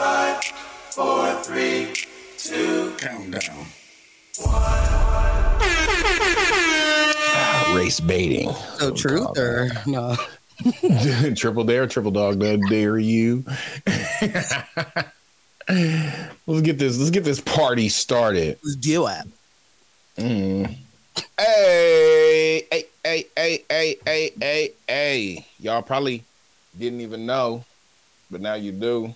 Five, four, three, two. Countdown. One. Race baiting. So truth or no? triple dare, triple dog, that dare you. let's get this. Let's get this party started. Let's do it. Mm. Hey, hey, hey, hey, hey, hey, hey, hey. Y'all probably didn't even know, but now you do.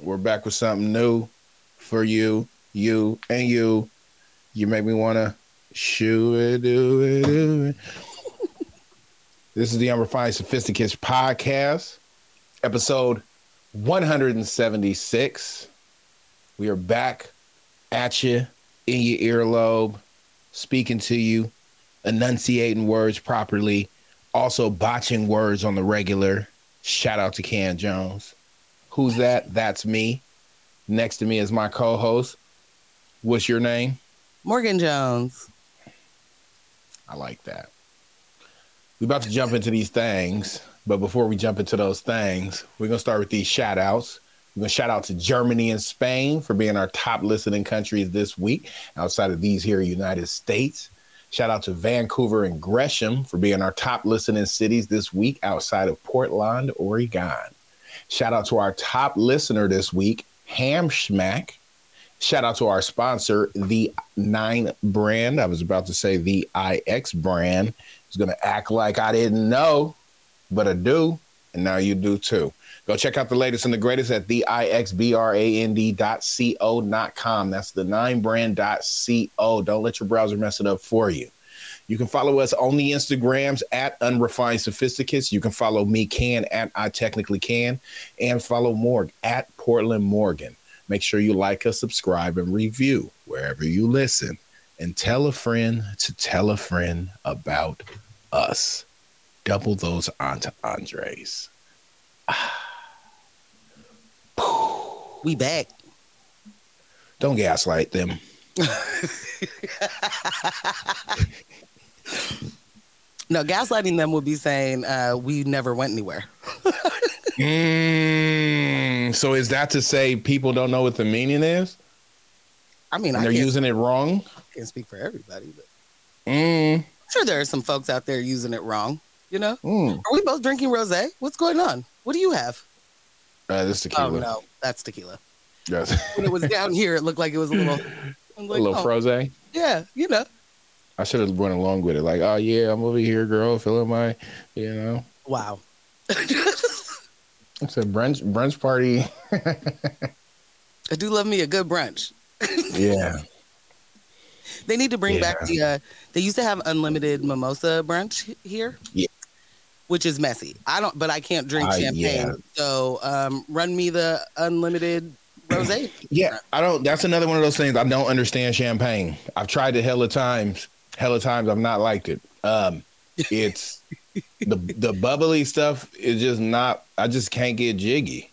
We're back with something new for you, you, and you. You make me want to shoot it, do it, do it. this is the Unrefined Sophisticates podcast, episode 176. We are back at you in your earlobe, speaking to you, enunciating words properly, also botching words on the regular. Shout out to Can Jones. Who's that? That's me. Next to me is my co host. What's your name? Morgan Jones. I like that. We're about to jump into these things, but before we jump into those things, we're going to start with these shout outs. We're going to shout out to Germany and Spain for being our top listening countries this week outside of these here United States. Shout out to Vancouver and Gresham for being our top listening cities this week outside of Portland, Oregon. Shout out to our top listener this week, Ham Schmack. Shout out to our sponsor, the Nine brand. I was about to say the IX brand. I was going to act like I didn't know, but I do. And now you do too. Go check out the latest and the greatest at the ixbrand.co.com. That's the nine brand.co. Don't let your browser mess it up for you. You can follow us on the Instagrams at Unrefined Sophisticates. You can follow me, Can, at I Technically Can, and follow Morg at Portland Morgan. Make sure you like us, subscribe, and review wherever you listen. And tell a friend to tell a friend about us. Double those onto Andres. We back. Don't gaslight them. No, gaslighting them would be saying uh, we never went anywhere. Mm, so is that to say people don't know what the meaning is? I mean, I they're using it wrong? I can't speak for everybody, but Mm, I'm sure there are some folks out there using it wrong. You know, mm. are we both drinking rosé? What's going on? What do you have? Uh, this tequila. Oh no, that's tequila. Yes. When it was down here, it looked like it was a little, was a little oh, froze. Yeah, you know. I should have went along with it. Like, oh yeah, I'm over here, girl, feeling my, you know. Wow. It's a brunch brunch party. I do love me a good brunch. yeah. They need to bring back the. Uh, they used to have unlimited mimosa brunch here. Yeah. Which is messy. I don't, but I can't drink I- champagne. yeah. So um, run me the unlimited rosé. Yeah. I don't that's another one of those things. I don't understand champagne. I've tried it hella times. Hella times I've not liked it. Um it's the the bubbly stuff is just not I just can't get jiggy.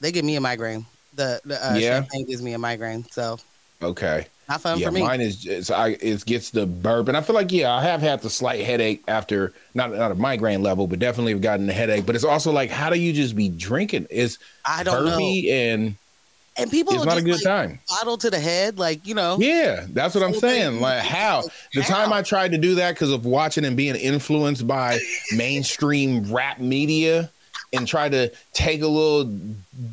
They give me a migraine. The, the uh, Yeah? champagne gives me a migraine. So Okay. not fun yeah, for me. mine is just I it gets the burp, and I feel like yeah, I have had the slight headache after not not a migraine level, but definitely have gotten the headache. But it's also like, how do you just be drinking? It's I don't know. and And people it's not a good like, time. bottle to the head, like you know. Yeah, that's what I'm saying. Like how the time I tried to do that because of watching and being influenced by mainstream rap media. And try to take a little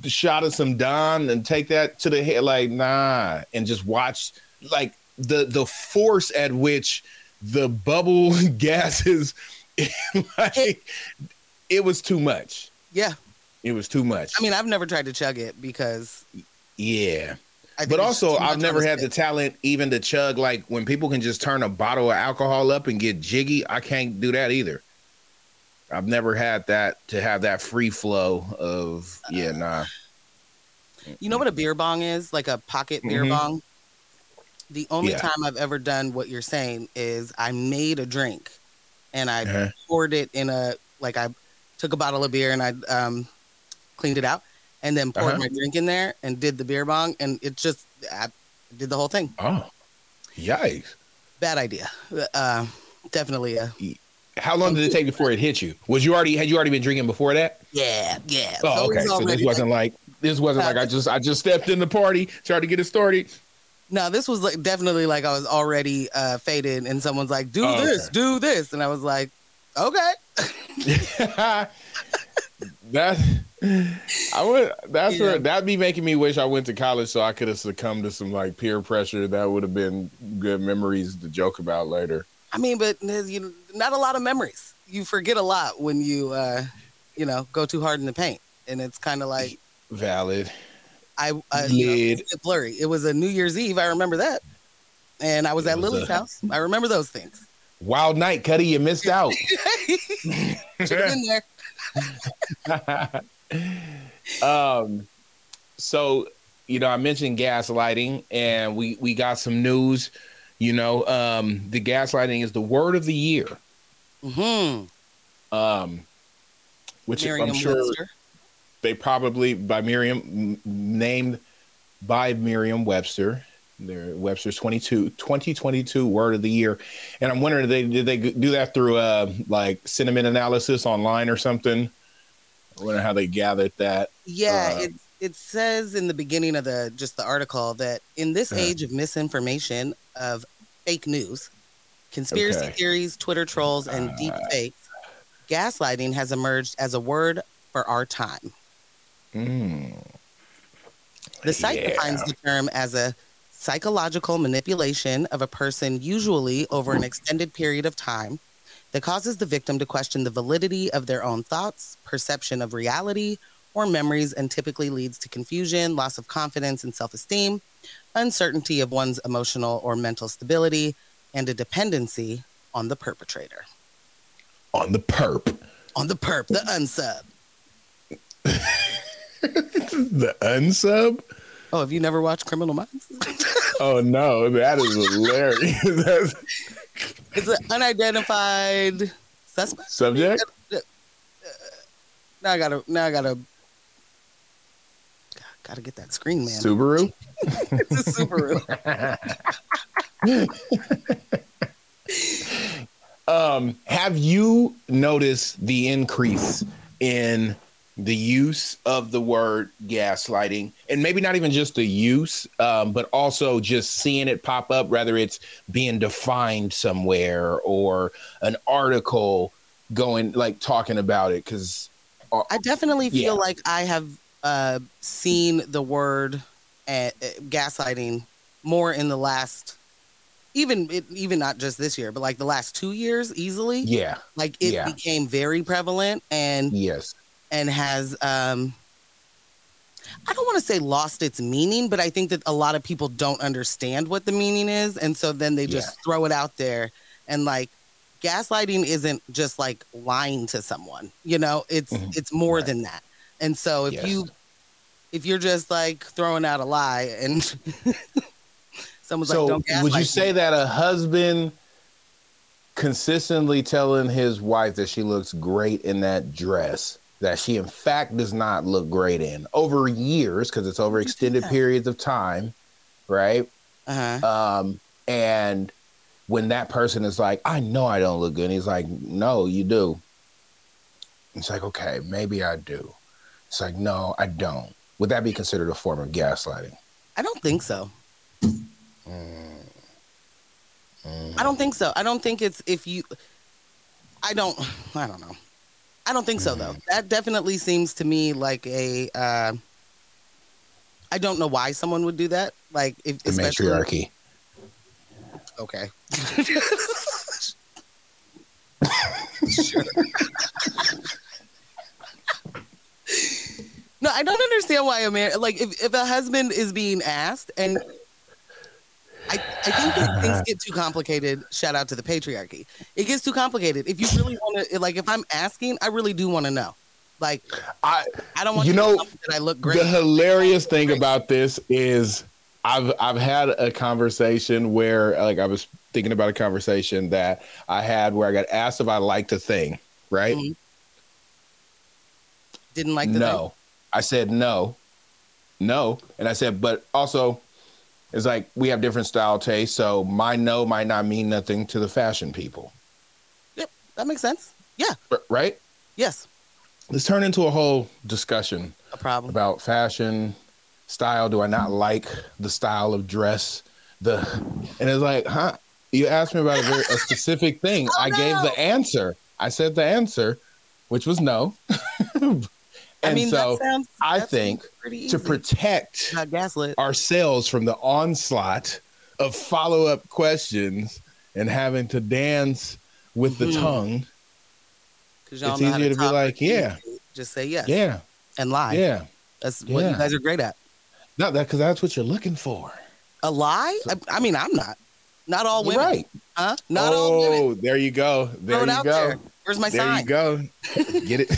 shot of some Don and take that to the head, like nah, and just watch like the the force at which the bubble gases like it was too much Yeah. it was too much I mean, I've never tried to chug it because. Yeah but also i've never had the talent even to chug like when people can just turn a bottle of alcohol up and get jiggy i can't do that either i've never had that to have that free flow of yeah nah You know what a beer bong is? Like a pocket beer Mhm. bong. The only Yeah. time I've ever done what you're saying is I made a drink and I Uh-huh. poured it in a like I took a bottle of beer and I um cleaned it out and then poured Uh-huh. my drink in there and did the beer bong and it just I did the whole thing. oh yikes Bad idea. Uh, definitely a how long did it take before it hit you was you already had you already been drinking before that yeah yeah. oh So okay so this wasn't like, This wasn't like I just I just stepped in the party, tried to get it started. No, this was like definitely like I was already uh, faded, and someone's like, "Do Oh, this, okay. do this," and I was like, "Okay." that I would that's Yeah. where that'd be making me wish I went to college so I could have succumbed to some like peer pressure. That would have been good memories to joke about later. I mean, but uh, you know, not a lot of memories. You forget a lot when you, uh, you know, go too hard in the paint, and it's kind of like Valid. I, I you know, blurry. It was a New Year's Eve. I remember that, and I was It at was Lily's a- house. I remember those things. Wild night, Cuddy, you missed out. Should have been there. um so you know i mentioned gaslighting and we we got some news you know um the gaslighting is the word of the year. Hmm um which i'm sure Webster. they probably by Merriam named by Merriam-Webster. Their webster's 22 2022 word of the year. And i'm wondering did they did they do that through uh like sentiment analysis online or something i wonder how they gathered that Yeah, Uh, it it says in the beginning of the just the article that in this Uh. age of misinformation of fake news, conspiracy Okay. theories, Twitter trolls, and Uh. deep fakes, gaslighting has emerged as a word for our time. Mm. The site Yeah. defines the term as a psychological manipulation of a person, usually over an extended period of time, that causes the victim to question the validity of their own thoughts, perception of reality, or memories, and typically leads to confusion, loss of confidence and self esteem, uncertainty of one's emotional or mental stability, and a dependency on the perpetrator. on the perp. On the perp, the unsub. the unsub? Oh, have you never watched Criminal Minds? Oh no, that is hilarious. It's an unidentified suspect. subject. Now I gotta. Now I gotta. Gotta get that screen, man. Subaru. It's a Subaru. Um, have you noticed the increase in the use of the word gaslighting, and maybe not even just the use, um, but also just seeing it pop up, whether it's being defined somewhere or an article going like talking about it, because I definitely feel Yeah. like I have uh, seen the word uh, uh, gaslighting more in the last, even it, even not just this year, but like the last two years, easily. yeah, Like it Yeah. became very prevalent and yes, and has um I don't want to say lost its meaning, but I think that a lot of people don't understand what the meaning is and so then they just Yeah. throw it out there and like gaslighting isn't just like lying to someone. You know, it's Mhm. it's more Right. than that. And so if you if you're just like throwing out a lie and someone's so like don't gaslight would you me," say that a husband consistently telling his wife that she looks great in that dress that she in fact does not look great in over years because it's over Would you do extended periods of time right uh-huh. um and when that person is like i know i don't look good and he's like no you do it's like okay maybe i do it's like no i don't would that be considered a form of gaslighting I don't think so. Mm. Mm. I don't think so. I don't think it's if you. I don't. I don't know. I don't think so though. That definitely seems to me like a. Uh, I don't know why someone would do that. Like, if, the especially matriarchy okay. no, I don't understand why a man like if, if a husband is being asked and I, I think that things get too complicated. Shout out to the patriarchy. It gets too complicated. If you really want to, like, if I'm asking, I really do want to know. Like, I I don't want You know, that I look great. the hilarious thing about this is I've I've had a conversation where like I was thinking about a conversation that I had where I got asked if I liked a thing, right? Mhm. Didn't like the no. I said no. No. And I said, but also it's like we have different style tastes, so my no might not mean nothing to the fashion people. Yep, that makes sense. Yeah. Right? Yes. Let's turn into a whole discussion a problem. about fashion, style. Do I not like the style of dress? The and it's like, huh? You asked me about a, very, a specific oh, thing. Oh, I gave the answer. I said the answer, which was no. and I mean, so that sounds, I think to protect ourselves from the onslaught of follow up questions and having to dance with the Mhm. tongue. It's easier to be like, yeah. just say yes Yeah, and lie. yeah. That's what you guys are great at. Not that because that's what you're looking for. A lie? I, I mean, I'm not. Not all women. right. Huh? Not all women. oh, there you go. There Throw it you out go. there. Where's my There sign? you go. Get it.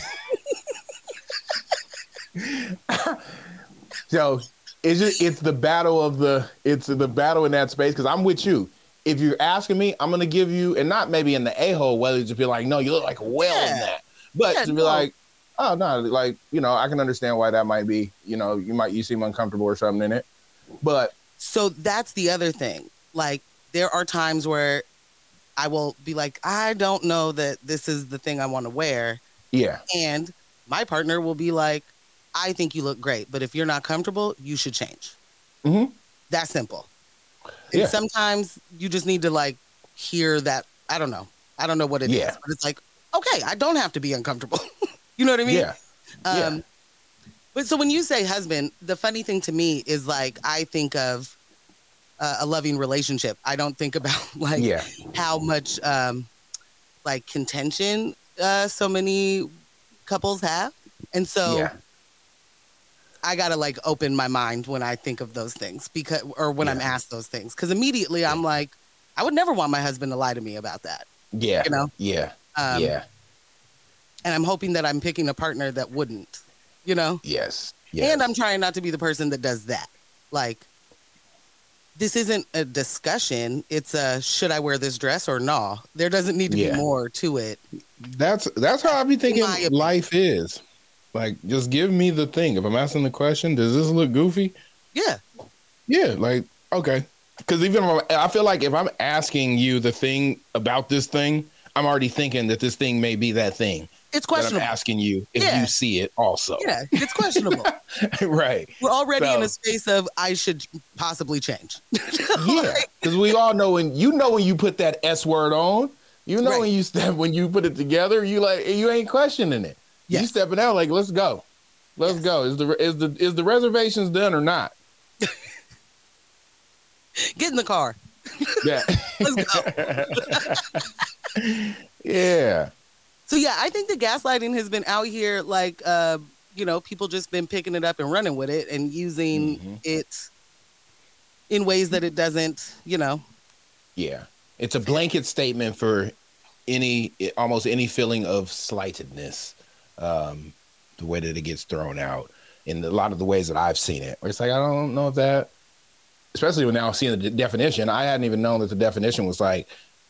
so it's just it's the battle of the it's the battle in that space because I'm with you. If you're asking me, I'm gonna give you and not maybe in the a hole whether to be like, no, you look like a whale in that, but Yeah, to be no. like, oh no, like you know, I can understand why that might be. You know, you might you seem uncomfortable or something in it, but So that's the other thing. Like, there are times where I will be like, I don't know that this is the thing I want to wear. yeah, And my partner will be like, I think you look great, but if you're not comfortable, you should change. Mhm. That simple. And sometimes you just need to like hear that. I don't know. I don't know what it is, Yeah. but it's like, okay, I don't have to be uncomfortable. you know what I mean? yeah, Um, Yeah. But so when you say husband, the funny thing to me is like I think of uh, a loving relationship. I don't think about like yeah, how much um, like contention uh, so many couples have, and so yeah, I gotta like open my mind when I think of those things because, or when I'm asked those things, because immediately I'm like, I would never want my husband to lie to me about that, yeah, you know. yeah, Um, yeah, And I'm hoping that I'm picking a partner that wouldn't, you know. yes, yes. And I'm trying not to be the person that does that. Like, this isn't a discussion. It's a should I wear this dress or no? There doesn't need to Yeah. be more to it. That's that's how I be thinking life is. Like, just give me the thing. If I'm asking the question, does this look goofy? Yeah. Yeah, like okay. Because even if I'm, feel like if I'm asking you the thing about this thing, I'm already thinking that this thing may be that thing It's that I'm questionable. asking you if Yeah. you see it also. Yeah, it's questionable. right. We're already in So- a space of I should possibly change. Yeah. Because we all know when you know when you put that S word on, you know Right. when you step when you put it together, you like you ain't questioning it. You Yes. stepping out like, let's go. Let's Yes. go. Is the is the is the reservations done or not? Get in the car. Yeah. Let's go. yeah. So yeah, I think the gaslighting has been out here like uh, you know, people just been picking it up and running with it and using Mhm. it in ways that it doesn't, you know. Yeah. It's a blanket statement for any almost any feeling of slightedness. Um, the way that it gets thrown out in a lot of the ways that I've seen it. It's like I don't know if that especially when now seeing the de- definition, I hadn't even known that the definition was like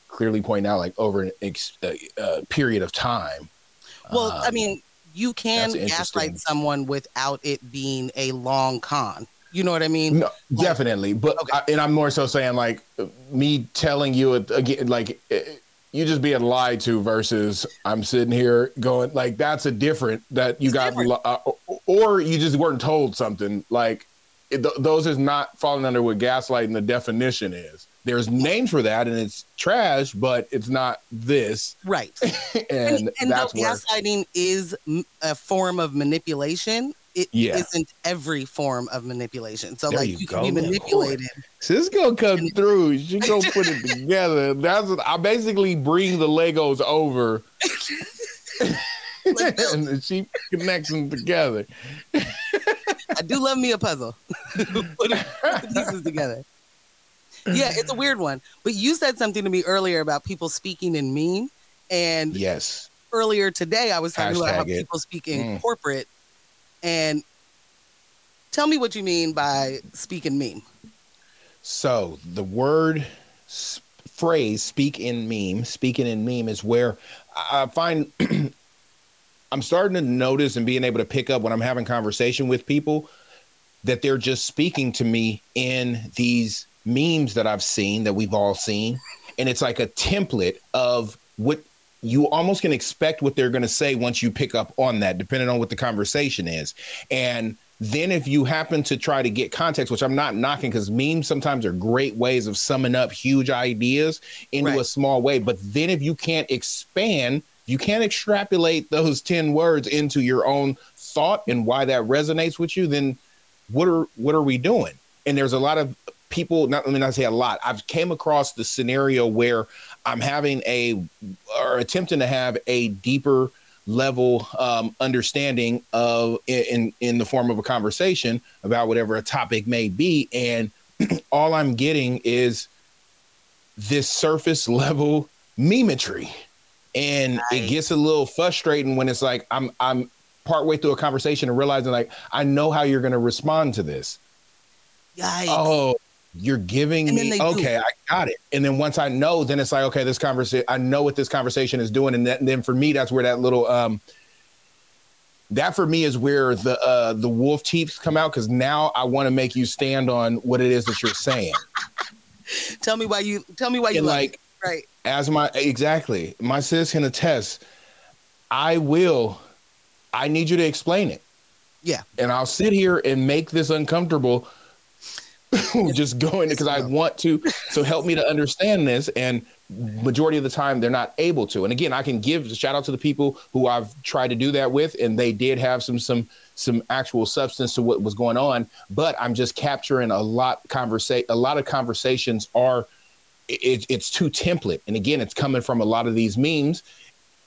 clearly pointing out like over an ex- uh, uh, period of time. Well, I Um, mean, you can gaslight someone without it being a long con. You know what I mean? No, definitely. But Okay. I, and I'm more so saying like me telling you again, like uh, you just being lied to versus I'm sitting here going like that's a different that you It's got li- uh, or you just weren't told something like it, th- those is not falling under what gaslighting the definition is. There's names for that and it's trash, but it's not this. Right. and, And, and that's though where gaslighting is a form of manipulation, it Yeah. not every form of manipulation. So, There like, you you, can be manipulated. She's gonna come through. She gonna put it together. That's what I basically bring the Legos over, and she connects them together. I do love me a puzzle. put, the pieces together. Yeah, it's a weird one. But you said something to me earlier about people speaking in meme. And Yes. earlier today, I was talking about how it. people speak in Mm. corporate. And tell me what you mean by speaking meme. So the word s- phrase "speak in meme," speaking in meme is where I find I'm starting to notice and being able to pick up when I'm having conversation with people that they're just speaking to me in these memes that I've seen that we've all seen, and it's like a template of what you almost can expect what they're going to say once you pick up on that, depending on what the conversation is. And then if you happen to try to get context, which I'm not knocking because memes sometimes are great ways of summing up huge ideas into Right. a small way. But then if you can't expand, you can't extrapolate those 10 words into your own thought and why that resonates with you, then what are what are we doing? And there's a lot of people, not let me not say a lot. I've came across the scenario where I'm having a or attempting to have a deeper level um, understanding of in in the form of a conversation about whatever a topic may be, and all I'm getting is this surface level memetry, and it gets a little frustrating when it's like I'm I'm partway through a conversation and realizing like I know how you're going to respond to this. Yikes. Oh, you're giving me they do. okay, I got it. And then once I know, then it's like okay, this conversation, I know what this conversation is doing, and, that, and then for me, that's where that little um, that for me is where the uh the wolf teeth come out because now I want to make you stand on what it is that you're saying. Tell me why you tell me why you and love like it. right. as my exactly my sis can attest, I will. I need you to explain it. Yeah. and I'll sit here and make this uncomfortable. just going because I want to. So help me to understand this. And majority of the time, they're not able to. And again, I can give shout out to the people who I've tried to do that with, and they did have some some some actual substance to what was going on. But I'm just capturing a lot conversation. A lot of conversations are it, it's too template. And again, it's coming from a lot of these memes.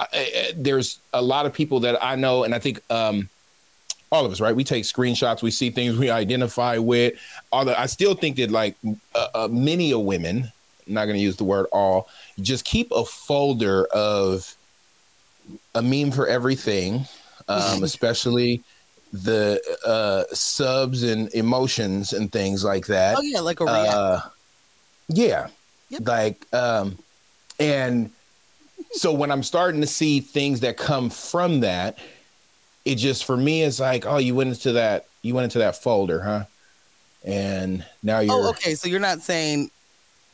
I, I, there's a lot of people that I know, and I think um, all of us, right? We take screenshots, we see things we identify with. Although I still think that like uh, uh, many of women, I'm not going to use the word all, just keep a folder of a meme for everything, um, especially the uh, subs and emotions and things like that. Oh yeah, like a react. Uh, yeah. Yep. Like, um, and so when I'm starting to see things that come from that, it just for me is like, oh, you went into that, you went into that folder, huh? And now oh, you're oh, okay. So you're not saying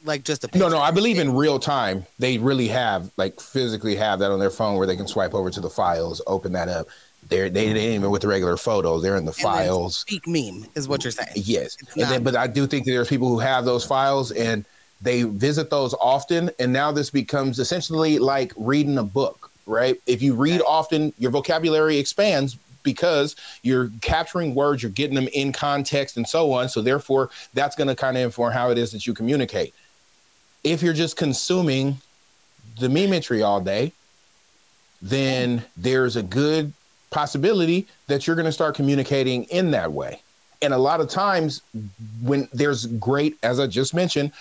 like just a picture. no, no. I believe in real time. They really have, like, physically have that on their phone where they can swipe over to the files, open that up. They're they, they ain't even with the regular photos. They're in the And files. Speak meme is what you're saying. Yes, It's and then, but I do think that there's people who have those files and they visit those often, and now this becomes essentially like reading a book, right? If you read often, your vocabulary expands because you're capturing words, you're getting them in context, and so on. So therefore, that's going to kind of inform how it is that you communicate. If you're just consuming the memetry all day, then there's a good possibility that you're going to start communicating in that way. And a lot of times, when there's great, as I just mentioned,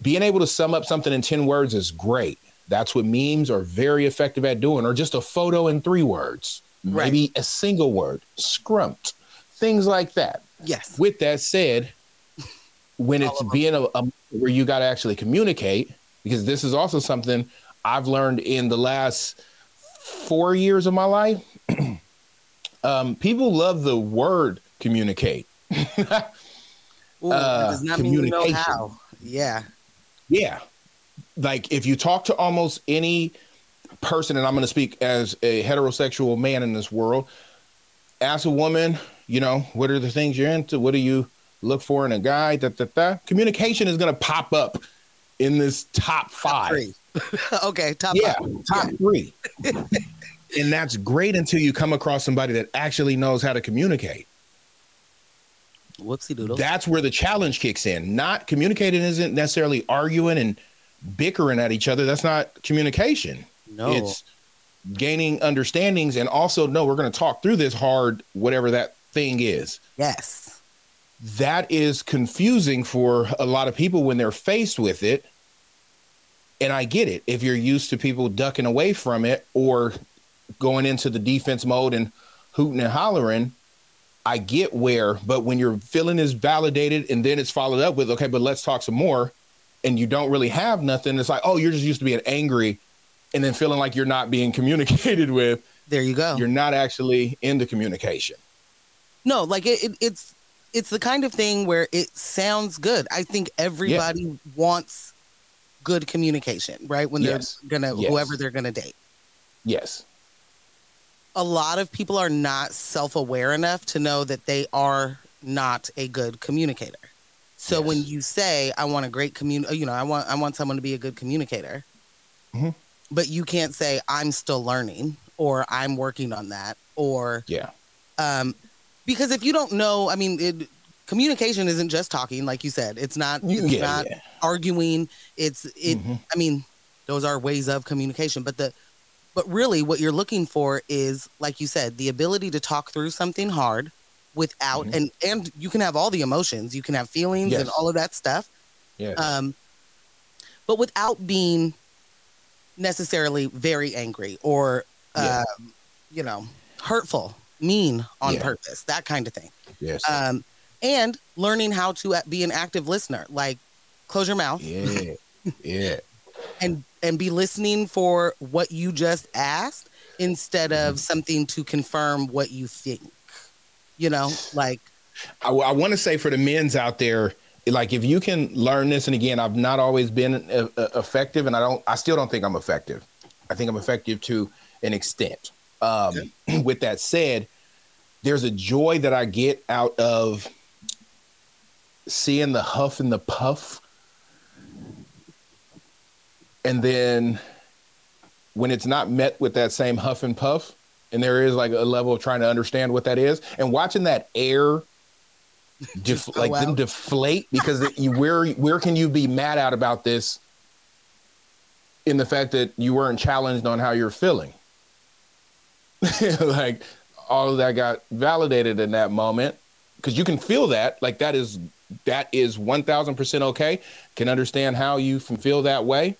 being able to sum up something in 10 words is great. That's what memes are very effective at doing, or just a photo in three words, Right. maybe a single word, scrumped, things like that. Yes. With that said, when it's being a, a where you got to actually communicate, because this is also something I've learned in the last four years of my life. um, people love the word communicate. Ooh, uh, that does not mean you know how. Yeah. Yeah. Like if you talk to almost any person, and I'm going to speak as a heterosexual man in this world, as a woman, you know, what are the things you're into? What do you look for in a guy? Da, da, da. Communication is going to pop up in this top Top five. three. okay. Top Yeah, five. top three. and that's great until you come across somebody that actually knows how to communicate. Whoopsie doodle. That's where the challenge kicks in. Not communicating isn't necessarily arguing and bickering at each other. That's not communication. no. It's gaining understandings and also no, we're going to talk through this hard whatever that thing is. yes. That is confusing for a lot of people when they're faced with it. And I get it. If you're used to people ducking away from it or going into the defense mode and hooting and hollering, I get where, but when your feeling is validated and then it's followed up with, okay, but let's talk some more, and you don't really have nothing, it's like, oh, you're just used to being angry and then feeling like you're not being communicated with. There you go. You're not actually in the communication. No, like it, it, it's it's the kind of thing where it sounds good. I think everybody wants good communication, right? When they're gonna Yes. whoever they're gonna date. Yes. A lot of people are not self-aware enough to know that they are not a good communicator. So when you say I want a great commun you know, I want I want someone to be a good communicator. Mhm. But you can't say I'm still learning or I'm working on that or Yeah. um because if you don't know, I mean, it, communication isn't just talking like you said. It's not it's Yeah. not yeah. arguing. It's it Mhm. I mean, those are ways of communication, but the but really what you're looking for is like you said, the ability to talk through something hard without Mhm. and and you can have all the emotions, you can have feelings and all of that stuff. Yes. Um but without being necessarily very angry or Yeah. um, you know, hurtful, mean on Yeah. purpose, that kind of thing yes. um, and learning how to be an active listener like close your mouth yeah. Yeah. and and be listening for what you just asked instead of something to confirm what you think you know like I, I want to say for the men's out there, like if you can learn this, and again, I've not always been uh, uh, effective, and I don't, I still don't think I'm effective. I think I'm effective to an extent. Um, With that said, there's a joy that I get out of seeing the huff and the puff, and then when it's not met with that same huff and puff, and there is like a level of trying to understand what that is, and watching that air def- like them deflate because you where where can you be mad out about this in the fact that you weren't challenged on how you're feeling? Like all of that got validated in that moment because you can feel that like that is that is 1000% okay. Can understand how you can feel that way.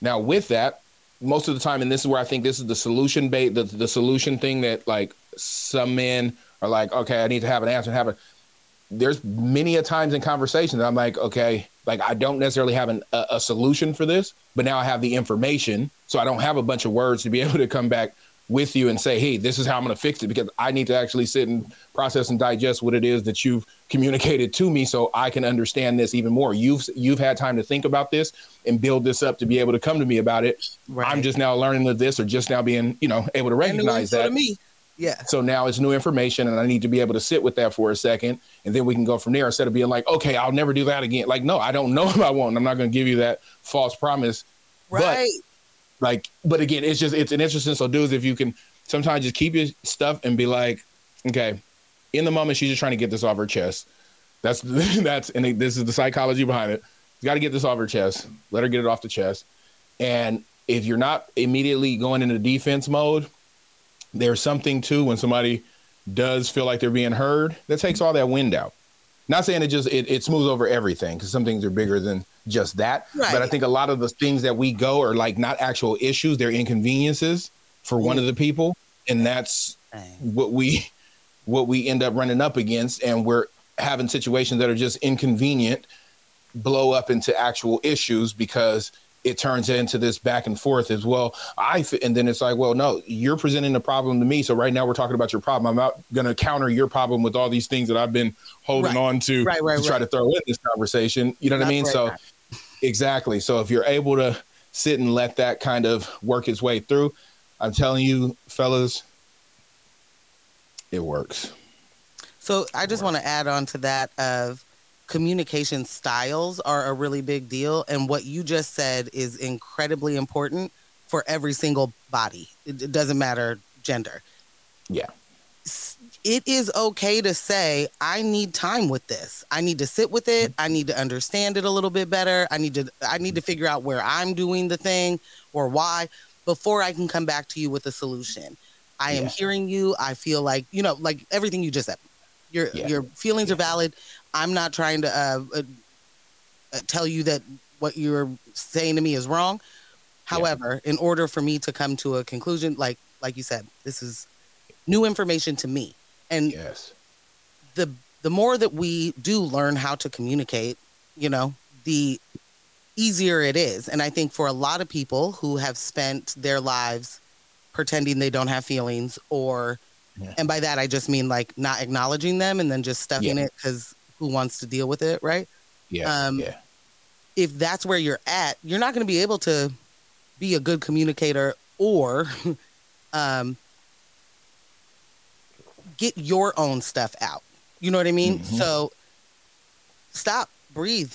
Now with that most of the time and this is where i think this is the solution bait the, the solution thing that like some men are like okay i need to have an answer and have it. there's many a times in conversations i'm like okay like i don't necessarily have an, a, a solution for this but now i have the information so i don't have a bunch of words to be able to come back with you and say hey this is how i'm going to fix it because i need to actually sit and process and digest what it is that you've communicated to me so i can understand this even more. You've you've had time to think about this and build this up to be able to come to me about it. I'm just now learning of this or just now being you know able to recognize that to me. Yeah. So now it's new information and I need to be able to sit with that for a second and then we can go from there instead of being like, okay, I'll never do that again. Like, no, I don't know if I won't. I'm not going to give you that false promise. right Like, but again, it's just, it's an interesting. So dudes, if you can sometimes just keep your stuff and be like, okay, in the moment, she's just trying to get this off her chest. That's, that's, and this is the psychology behind it. You got to get this off her chest. Let her get it off the chest. And if you're not immediately going into defense mode, there's something too when somebody does feel like they're being heard that takes all that wind out. Not saying it just it, it smooths over everything because some things are bigger than just that. But I think a lot of the things that we go are like not actual issues; they're inconveniences for one of the people, and that's what we what we end up running up against, and we're having situations that are just inconvenient blow up into actual issues because it turns into this back and forth as well. I f- and then it's like, well, no, you're presenting a problem to me, so right now we're talking about your problem. I'm not going to counter your problem with all these things that I've been holding Right. on to Right, right, to try to throw in this conversation. You know what I mean? so exactly. So if you're able to sit and let that kind of work its way through, I'm telling you, fellas, it works. So I just want to add on to that of communication styles are a really big deal. And what you just said is incredibly important for every single body. It, it doesn't matter gender. Yeah. It is okay to say, I need time with this. I need to sit with it. I need to understand it a little bit better. I need to I need to figure out where I'm doing the thing or why before I can come back to you with a solution. I am hearing you. I feel like, you know, like everything you just said. Your Yeah. your feelings are valid. I'm not trying to uh, uh, uh, tell you that what you're saying to me is wrong. However, in order for me to come to a conclusion, like like you said, this is new information to me, and Yes. the the more that we do learn how to communicate, you know, the easier it is. And I think for a lot of people who have spent their lives pretending they don't have feelings or Yeah. and by that I just mean like not acknowledging them and then just stuffing Yeah. it cuz who wants to deal with it, right? Yeah. Um, yeah. if that's where you're at, you're not going to be able to be a good communicator or um, get your own stuff out. You know what I mean? Mhm. So stop, breathe.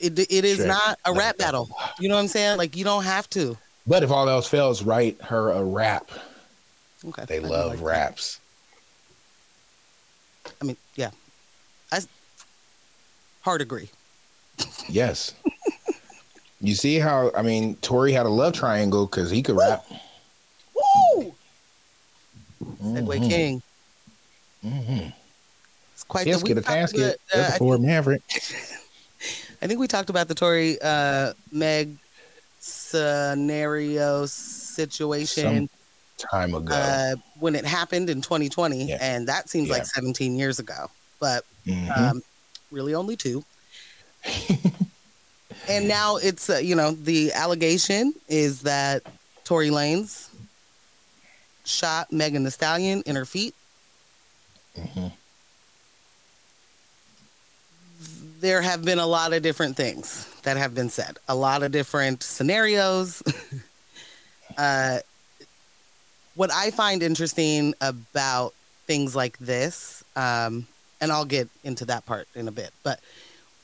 It, it is Check. not a rap battle. You know what I'm saying? Like you don't have to. But if all else fails, write her a rap. Okay. They I love like that. raps. I mean, yeah. Hard agree. Yes. you see how I mean Tory had a love triangle because he could rap. Woo! Segue Mhm. King. Mhm. It's quite Yes, the get a casket. about- uh, That's I a Ford Maverick. I think we talked about the Tory uh, Meg scenario situation Time ago. uh, when it happened in 2020, Yeah. and that seems Yeah. like 17 years ago, but Mhm. um, really only two. and now it's uh, you know the allegation is that Tory Lanez shot Megan Thee Stallion in her feet. Mhm. there have been a lot of different things that have been said, a lot of different scenarios. uh, what I find interesting about things like this, um, and I'll get into that part in a bit, but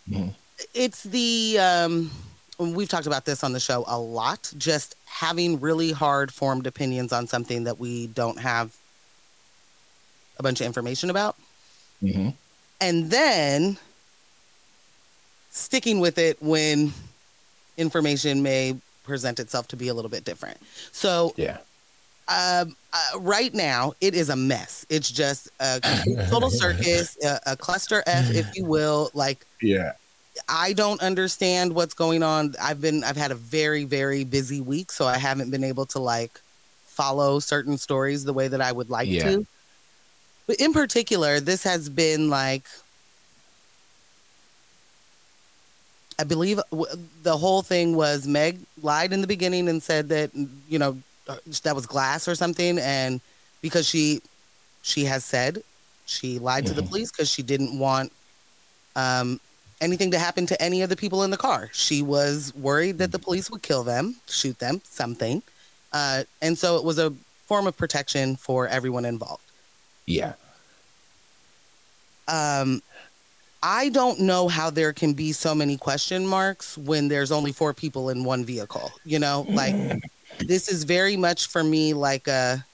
Mhm. it's the, um, we've talked about this on the show a lot, just having really hard formed opinions on something that we don't have a bunch of information about Mhm. and then sticking with it when information may present itself to be a little bit different. So, Yeah. Um, uh, right now, it is a mess. It's just a total circus, a, a cluster F, if you will. Like, Yeah. I don't understand what's going on. I've been, I've had a very, very busy week, so I haven't been able to like follow certain stories the way that I would like Yeah. to. But in particular, this has been like, I believe w- the whole thing was Meg lied in the beginning and said that you know that was glass or something, and because she she has said she lied to the Mhm. police because she didn't want um, anything to happen to any of the people in the car. She was worried that the police would kill them, shoot them, something, uh, and so it was a form of protection for everyone involved. Yeah. um, I don't know how there can be so many question marks when there's only four people in one vehicle. You know, like this is very much for me like a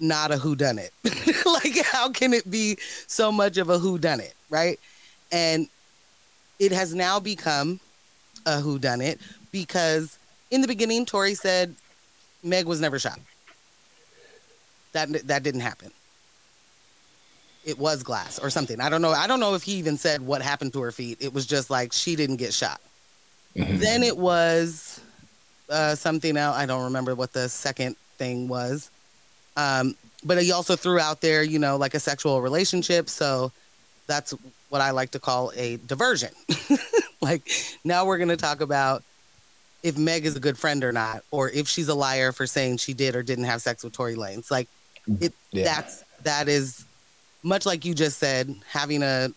not a who done it. like how can it be so much of a who done it, right? And it has now become a who done it because in the beginning Tory said Meg was never shot. That that didn't happen it was glass or something. I don't know. I don't know if he even said what happened to her feet. It was just like she didn't get shot. Mhm. Then it was uh, something else. I don't remember what the second thing was. Um, but he also threw out there, you know, like a sexual relationship. So that's what I like to call a diversion. like now we're going to talk about if Meg is a good friend or not, or if she's a liar for saying she did or didn't have sex with Tory Lanez. Like it, Yeah. that's that is much like you just said, having a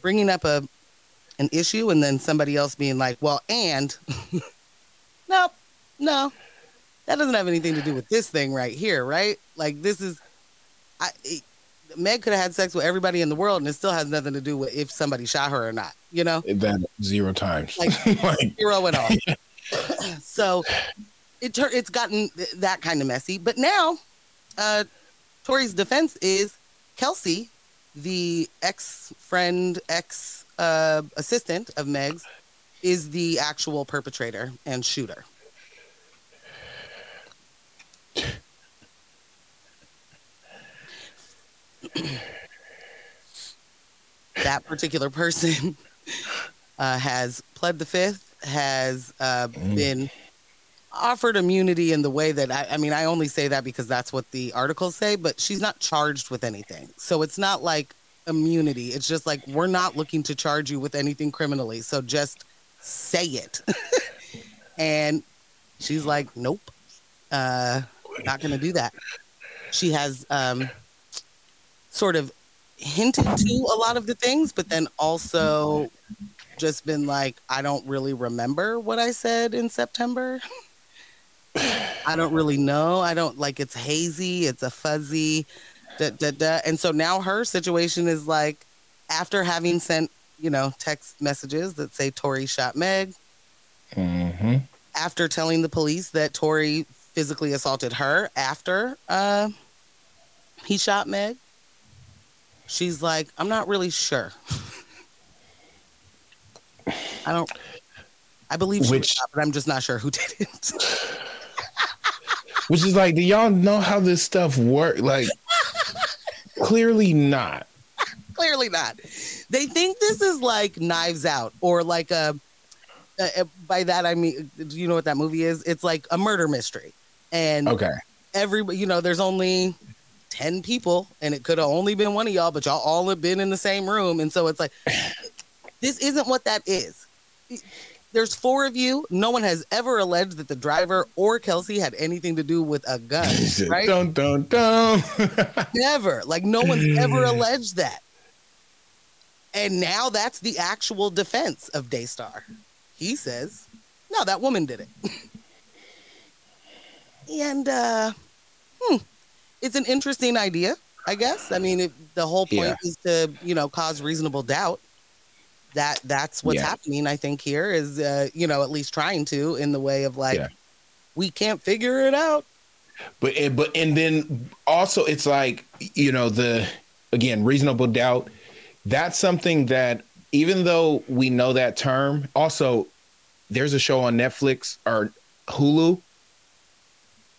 bringing up a an issue and then somebody else being like, well, and nope, no, that doesn't have anything to do with this thing right here, right? Like this is, I. It, Meg could have had sex with everybody in the world, and it still has nothing to do with if somebody shot her or not. You know, That zero times. Like- Like, zero at all. so it tur- it's gotten th- that kind of messy. But now, uh, Tory's defense is Kelsey, the ex friend, ex uh, assistant of Meg's, is the actual perpetrator and shooter. that particular person uh, has pled the fifth, has uh, Mm. been offered immunity in the way that I, I mean, I only say that because that's what the articles say, but she's not charged with anything. So it's not like immunity. It's just like, we're not looking to charge you with anything criminally. So just say it. and she's like, nope, uh, not going to do that. She has um, sort of hinted to a lot of the things, but then also just been like, I don't really remember what I said in September. I don't really know. I don't like it's hazy, it's a fuzzy, da, da, da. and so now her situation is like after having sent you know text messages that say Tory shot Meg, Mm-hmm. after telling the police that Tory physically assaulted her after uh, he shot Meg, she's like, I'm not really sure. I don't. I believe she Which- shot, but I'm just not sure who did it. Which is like, do y'all know how this stuff works? Like, clearly not. Clearly not. They think this is like Knives Out or like a. Uh, uh, by that I mean, do you know what that movie is? It's like a murder mystery, and Okay. every you know, there's only ten people, and it could have only been one of y'all, but y'all all have been in the same room, and so it's like, this isn't what that is. There's four of you. No one has ever alleged that the driver or Kelsey had anything to do with a gun, right? Dun dun dun. Never. Like no one's ever alleged that. And now that's the actual defense of Daystar. He says, no, that woman did it. and uh hmm, it's an interesting idea, I guess. I mean, it, the whole point Yeah. is to, you know, cause reasonable doubt. That that's what's Yeah. happening, I think, here is uh, you know, at least trying to in the way of like Yeah. we can't figure it out. but but and then also it's like you know the again reasonable doubt. That's something that even though we know that term, also there's a show on Netflix or Hulu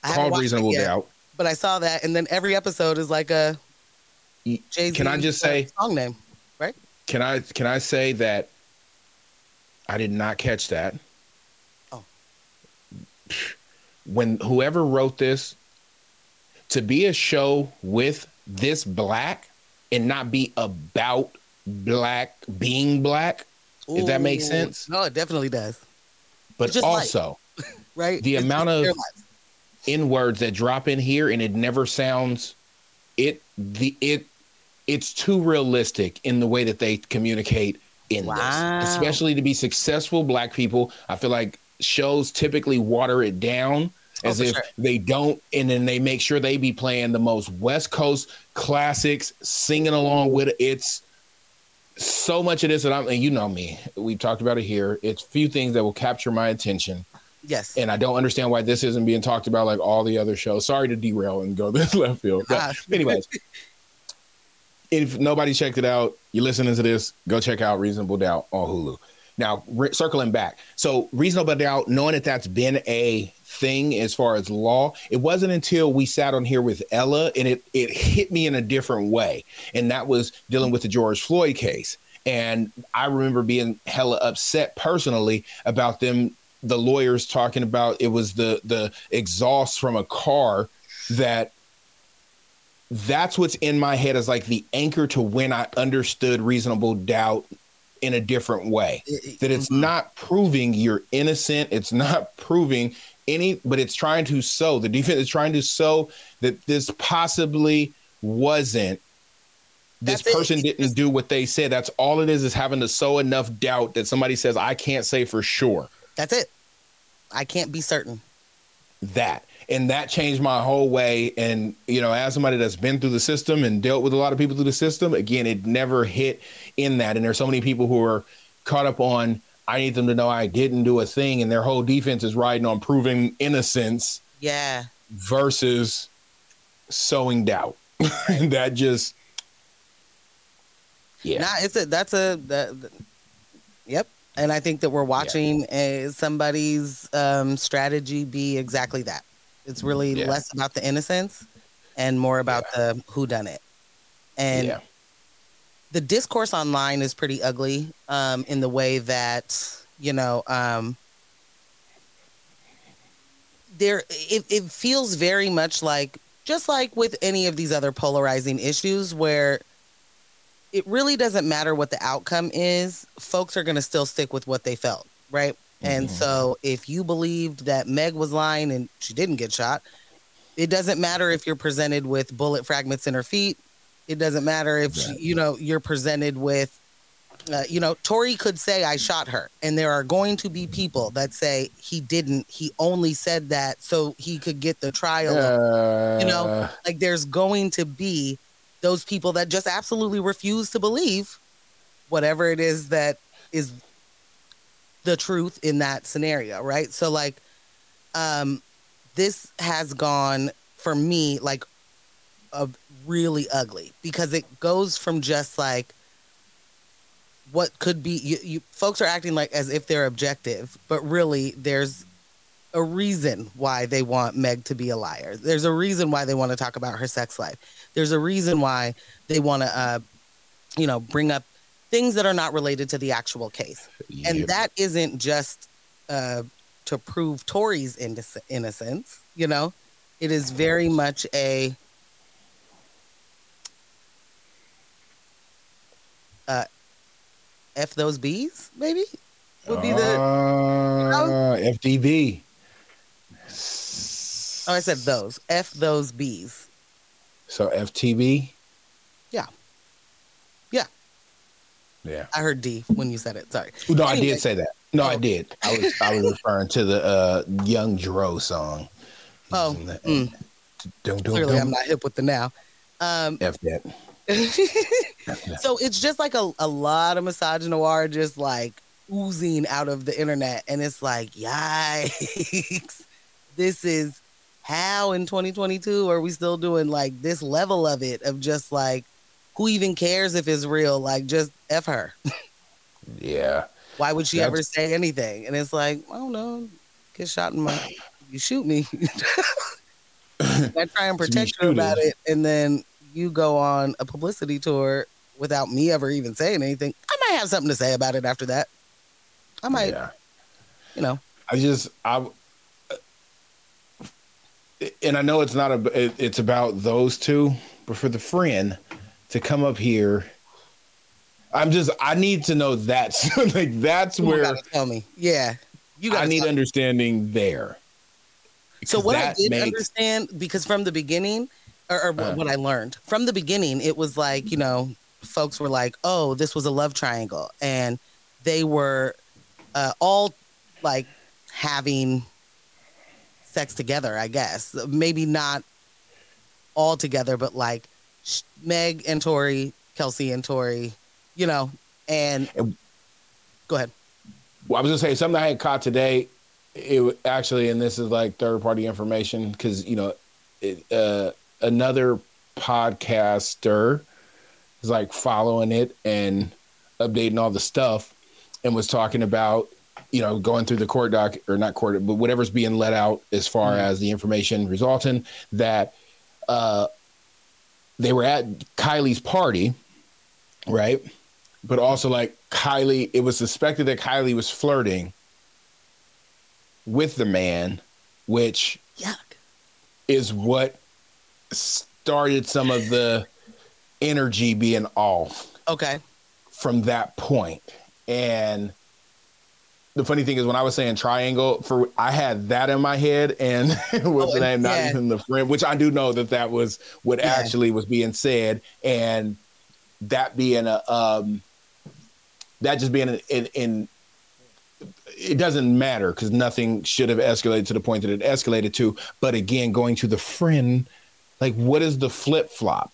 I called Reasonable yet. Doubt. but I saw that, and then every episode is like a Jay Z. can I just say- song name? Right? Can I can I say that I did not catch that? Oh. When whoever wrote this to be a show with this black and not be about black being black, If that makes sense. No, it definitely does. but also Right? The It's amount of- in words that drop in here and it never sounds it the it it's too realistic in the way that they communicate in Wow. this especially to be successful black people i feel like shows typically water it down as for if sure. they don't and then they make sure they be playing the most west coast classics singing along with it it's so much of this that i'm and you know me we talked about it here it's few things that will capture my attention Yes. and I don't understand why this isn't being talked about like all the other shows. Sorry to derail and go this left field. But Ah. anyways, if nobody checked it out, you're listening to this, go check out Reasonable Doubt on Hulu. Now, re- circling back, so Reasonable Doubt, knowing that that's been a thing as far as law, it wasn't until we sat on here with Ella and it it hit me in a different way, and that was dealing with the George Floyd case. And I remember being hella upset personally about them, the lawyers talking about it was the the exhaust from a car that that's what's in my head as like the anchor to when I understood reasonable doubt in a different way. That it's mm-hmm. not proving you're innocent. It's not proving any, but it's trying to sow. The defense is trying to sow that this possibly wasn't. This That's person It's didn't do what they said. That's all it is, is having to sow enough doubt that somebody says, I can't say for sure That's it. I can't be certain. that and that changed my whole way. And you know as somebody that's been through the system and dealt with a lot of people through the system again it never hit in that. And there's so many people who are caught up on i need them to know i didn't do a thing. And their whole defense is riding on proving innocence Yeah. versus sowing doubt. And that just yeah. Nah, it's a that's a that, that- yep. And I think that we're watching a, somebody's um, strategy be exactly that. It's really Yeah. less about the innocence and more about the who done it. And yeah the discourse online is pretty ugly um, in the way that you know um, there it, it feels very much like just like with any of these other polarizing issues where it really doesn't matter what the outcome is folks are going to still stick with what they felt right and Mhm. so if you believed that meg was lying and she didn't get shot it doesn't matter if you're presented with bullet fragments in her feet it doesn't matter if she, you know you're presented with uh, you know, Tory could say I shot her, and there are going to be people that say he didn't. He only said that so he could get the trial. Uh, you know, like there's going to be those people that just absolutely refuse to believe whatever it is that is the truth in that scenario, right? So like um this has gone for me like a really ugly because it goes from just like what could be you, you folks are acting like as if they're objective, but really there's a reason why they want Meg to be a liar. There's a reason why they want to talk about her sex life. There's a reason why they want to, uh, you know, bring up things that are not related to the actual case. And that isn't just uh, to prove Tory's innoc- innocence. You know, it is very much a uh, f those bees. Maybe would be the. uh, FDB. Oh, I said those. F those bees. So FTB. Yeah. Yeah. I heard D when you said it. Sorry. No, I did say that. No, I Oh. did. I was I was referring to the uh, Young Dro song. Oh, mm. Don't don't Clearly, I'm don't hip with the now. Um, F that. F that. so it's just like a, a lot of misogynoir just like oozing out of the internet. And it's like, yikes. this is how in 2022 are we still doing like this level of it of just like, who even cares if it's real? Like, just F her. Yeah. Why would she ever say anything? And it's like, I don't know, get shot in my, you shoot me. I try and protect you about it, and then you go on a publicity tour without me ever even saying anything. I might have something to say about it after that. I might, yeah. you know, I just I and I know it's not a it- it's about those two, but for the friend to come up here, I'm just I need to know that's like that's you where gotta tell me. Yeah, you got I need understanding there. So what I did makes- understand, because from the beginning, or, or Uh. what I learned from the beginning, it was like you know, folks were like, "Oh, this was a love triangle," and they were uh, all like having sex together. I guess maybe not all together, but like Meg and Tory, Kelsey and Tory, you know, and And- go ahead. Well, I was gonna say something I had caught today. It actually, and this is like third party information because you know, it, uh, another podcaster is like following it and updating all the stuff, and was talking about you know going through the court doc or not court, but whatever's being let out as far Mhm. as the information resulting that uh, they were at Kylie's party, right? But also like Kylie, it was suspected that Kylie was flirting with the man, which Yuck. is what started some of the energy being off Okay. from that point. And the funny thing is, when I was saying triangle, for I had that in my head, and the Oh, name? Not yeah. even the friend, which I do know that that was what Yeah. actually was being said, and that being a um, that just being in, in, it doesn't matter because nothing should have escalated to the point that it escalated to. But again, going to the friend, like what is the flip flop?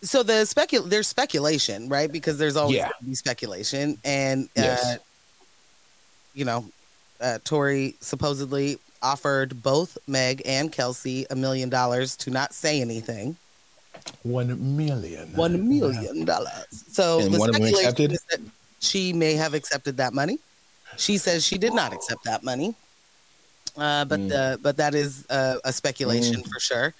so the specul there's speculation, right? Because there's always Yeah. be speculation, and uh, Yes. You know, uh, Tory supposedly offered both Meg and Kelsey a million dollars to not say anything. One million. One million dollars. So And the one of speculation accepted? is that she may have accepted that money. She says she did not accept that money, uh, but Mm. uh, but that is uh, a speculation for sure.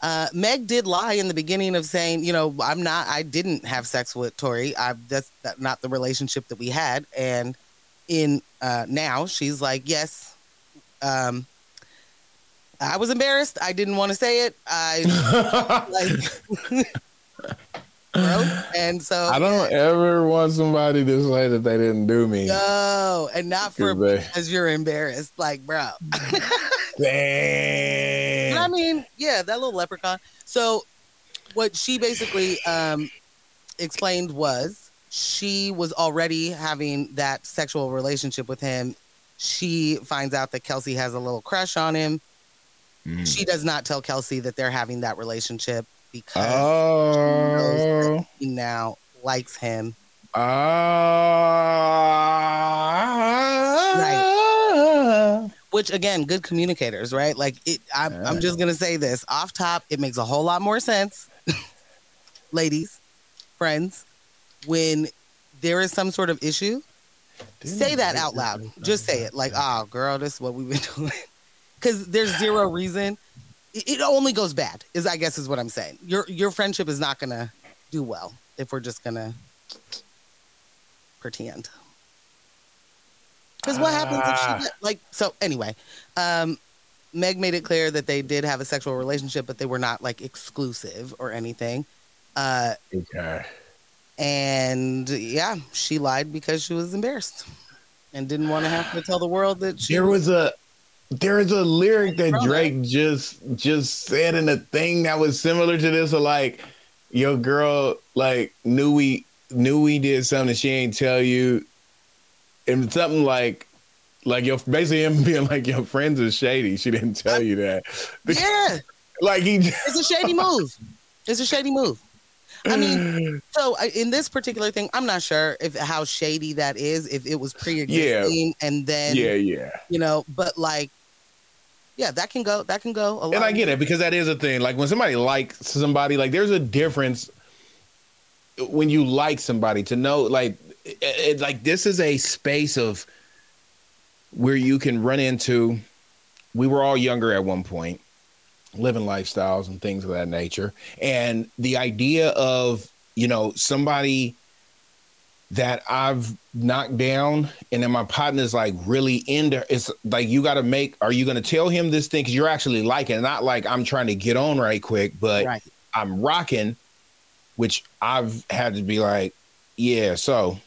Uh, Meg did lie in the beginning of saying, you know, I'm not, I didn't have sex with Tory. I that's not the relationship that we had. And in uh, now, she's like, yes, um, I was embarrassed. I didn't want to say it. I like, bro. And so I don't ever want somebody to say that they didn't do me. No, and not for they- because you're embarrassed, like, bro. Damn. I mean, yeah, that little leprechaun. So, what she basically um, explained was she was already having that sexual relationship with him. She finds out that Kelsey has a little crush on him. Mm. She does not tell Kelsey that they're having that relationship because Oh. he now likes him. Ah. Which again, good communicators, right? Like it. I'm, I'm just gonna say this off top. It makes a whole lot more sense, ladies, friends, when there is some sort of issue. say that out loud. Just say it. Like, oh, girl, this is what we've been doing. Because there's zero reason. It, only goes bad. Is I guess is what I'm saying. Your your friendship is not gonna do well if we're just gonna pretend. Because what happens if Ah. she like? So anyway, um, Meg made it clear that they did have a sexual relationship, but they were not like exclusive or anything. Uh, Okay. And yeah, she lied because she was embarrassed and didn't want to have to tell the world that she There was a there was a lyric that. Drake just just said in a thing that was similar to this. Of like, your girl like knew we knew we did something she ain't tell you, and something like like your basically him being like your friends are shady. She didn't tell you that. Yeah, Like he. it's a shady move. It's a shady move. I mean, mm. so I- in this particular thing, I'm not sure if how shady that is. If it was pre-existing and then yeah, yeah. you know, but like, yeah, that can go. That can go. A lot And I get it because that is a thing. Like when somebody likes somebody, like there's a difference when you like somebody to know, like, it, it- like this is a space of where you can run into. We were all younger at one point, living lifestyles and things of that nature, and the idea of you know somebody that I've knocked down, and then my partner's like really into. It's like you got to make. Are you going to tell him this thing because you're actually liking? Not like I'm trying to get on right quick, but right. I'm rocking, which I've had to be like, yeah. So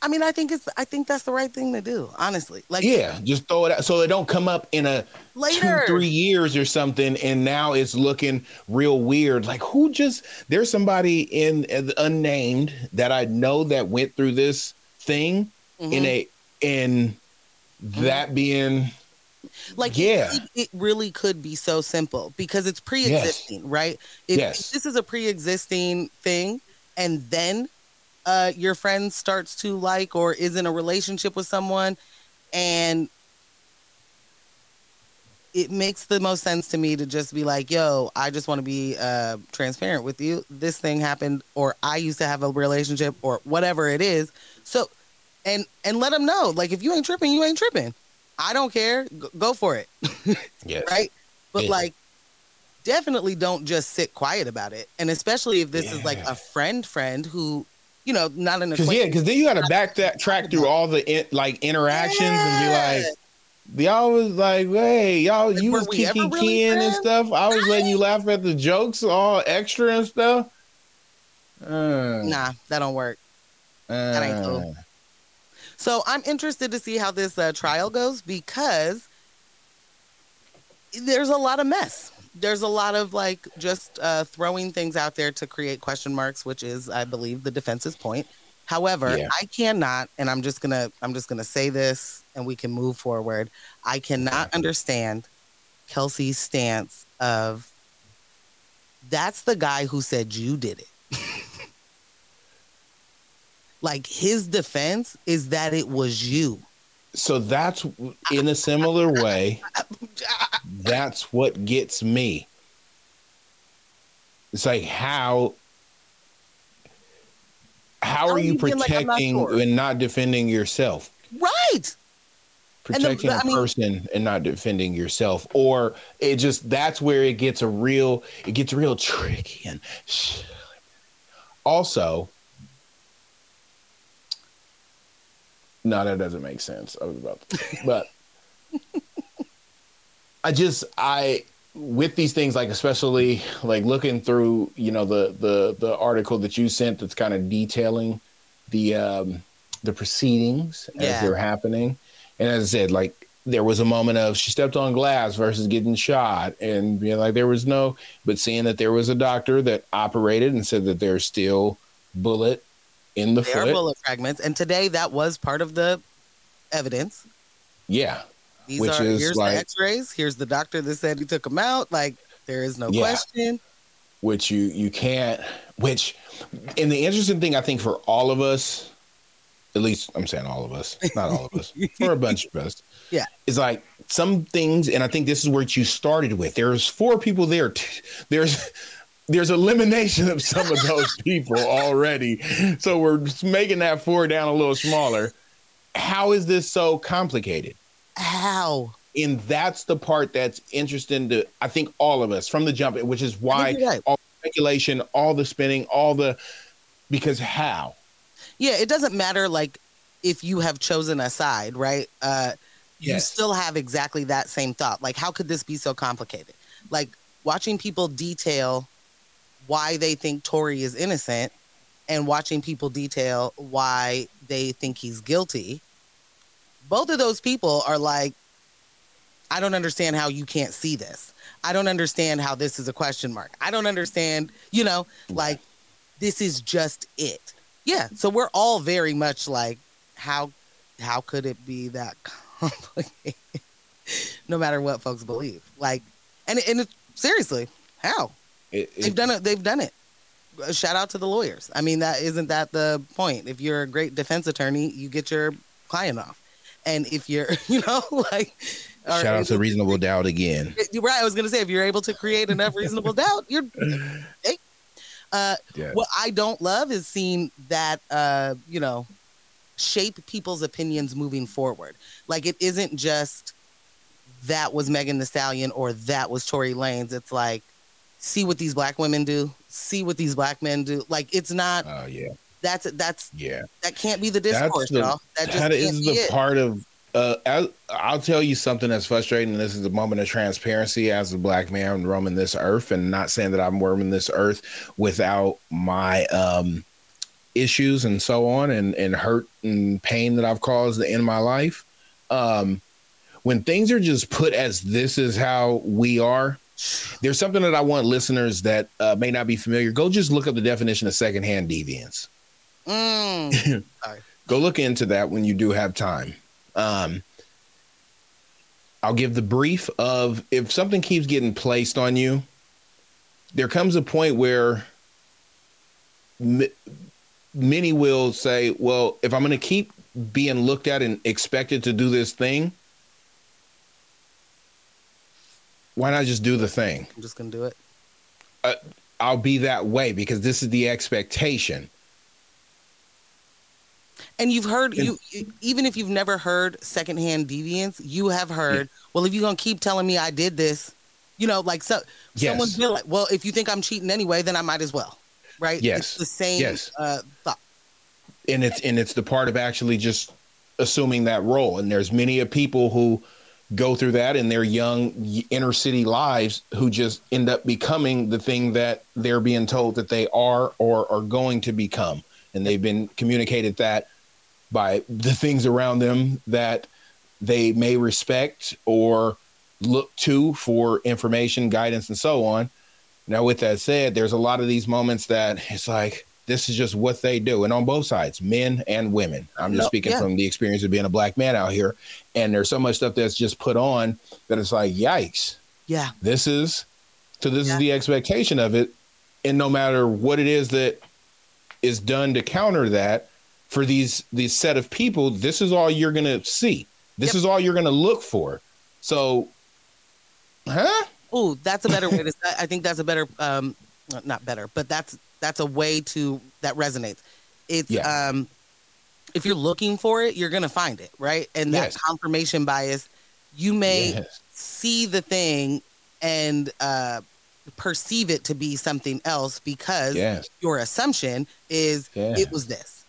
I mean, I think it's. I think that's the right thing to do. Honestly, like yeah, just throw it out so it don't come up in a later. two, three years or something, and now it's looking real weird. Like who just there's somebody in uh, unnamed that I know that went through this thing in Mhm. a in that being like Yeah. it, it really could be so simple because it's pre-existing right if, Yes. if this is a pre-existing thing and then uh your friend starts to like or is in a relationship with someone and it makes the most sense to me to just be like yo i just want to be uh transparent with you. This thing happened or i used to have a relationship or whatever it is. So and and let them know like if you ain't tripping you ain't tripping. I don't care. G- go for it. Yes, right? But Yeah. like, definitely don't just sit quiet about it, and especially if this is like a friend, friend who, you know, not an Because yeah, because then you got to back that track through all the in, like interactions and be like, y'all was like, hey, y'all, you were was kiki really keying and stuff. I was letting you laugh at the jokes, all extra and stuff. Uh, Nah, that don't work. that ain't cool. uh, So I'm interested to see how this uh, trial goes because there's a lot of mess. There's a lot of like just uh, throwing things out there to create question marks, which is, I believe, the defense's point. However, Yeah. I cannot, and I'm just gonna, I'm just gonna say this, and we can move forward. I cannot understand Kelsey's stance of that's the guy who said you did it. like his defense is that it was you. So that's in a similar way. That's what gets me. It's like how how How are you you being like, protecting and not defending yourself? Right. And the- Protecting I a mean- person and not defending yourself, or it just that's where it gets a real it gets real tricky and also no that doesn't make sense. I was about to say, but i just i with these things like especially like looking through you know the the the article that you sent that's kind of detailing the um the proceedings as they're happening. And as i said like there was a moment of she stepped on glass versus getting shot and being like there was no but seeing that there was a doctor that operated and said that there's still bullet in the They foot. are bullet fragments, and today that was part of the evidence. Yeah. These Which are is here's like- the X-rays. Here's the doctor that said he took them out. Like there is no Yeah. question. which you you can't which and the interesting thing i think for all of us at least i'm saying all of us not all of us for a bunch of us Yeah. is like some things and i think this is where you started with there's four people there T- there's there's elimination of some of those people already so we're making that four down a little smaller how is this so complicated How? and that's the part that's interesting to I think all of us from the jump, which is why right. all the speculation, all the spinning, all the because how? Yeah, it doesn't matter like if you have chosen a side, right? Uh you still have exactly that same thought. Like how could this be so complicated? Like watching people detail why they think Tory is innocent and watching people detail why they think he's guilty. Both of those people are like I don't understand how you can't see this. I don't understand how this is a question mark. I don't understand, you know, like this is just it. Yeah. So we're all very much like, how how could it be that complicated? no matter what folks believe. Like and and it, seriously, how? It, They've done it they've done it. Uh, Shout out to the lawyers. I mean, that isn't that the point. If you're a great defense attorney, you get your client off. And if you're, you know, like Shout out to able- Reasonable Doubt again. right. I was gonna say if you're able to create enough reasonable doubt, you're. Hey. Uh, Yeah. What I don't love is seeing that uh, you know shape people's opinions moving forward. Like it isn't just that was Megan Thee Stallion or that was Tory Lanez. It's like see what these black women do, see what these black men do. Like it's not. Oh yeah, That's that's yeah. that can't be the discourse, the- y'all. That just That is the it. part of. Uh, I'll, I'll tell you something that's frustrating. And this is a moment of transparency as a black man roaming this earth, and not saying that I'm roaming this earth without my um, issues and so on, and and hurt and pain that I've caused in my life. Um, when things are just put as this is how we are, there's something that I want listeners that uh, may not be familiar. Go just look up the definition of secondhand deviance Mm. go look into that when you do have time. Um, I'll give the brief of if something keeps getting placed on you, there comes a point where m- many will say, Well, if I'm going to keep being looked at and expected to do this thing, why not just do the thing? I'm just gonna do it. I'll be that way because this is the expectation. And you've heard you even if you've never heard secondhand deviance, you have heard, well, if you're gonna keep telling me I did this, you know, like so Yes. someone's been like, well, if you think I'm cheating anyway, then I might as well. Right? Yes. It's the same Yes. uh thought. and it's and it's the part of actually just assuming that role and there's many of people who go through that in their young inner city lives who just end up becoming the thing that they're being told that they are or are going to become. And they've been communicated that by the things around them that they may respect or look to for information guidance and so on. Now with that said there's a lot of these moments that it's like this is just what they do. And on both sides men and women. I'm just No, speaking yeah. from the experience of being a black man out here. And there's so much stuff that's just put on that it's like yikes. Yeah. this is so this Yeah. is the expectation of it. And no matter what it is that is done to counter that for these these set of people this is all you're gonna see. This Yep. is all you're gonna look for. So huh? Oh, that's a better way to I think that's a better um not better, but that's that's a way to that resonates. It's Yeah. um if you're looking for it, you're gonna find it, right? And that Yes. confirmation bias, you may Yes. see the thing and uh perceive it to be something else because yes your assumption is Yeah. it was this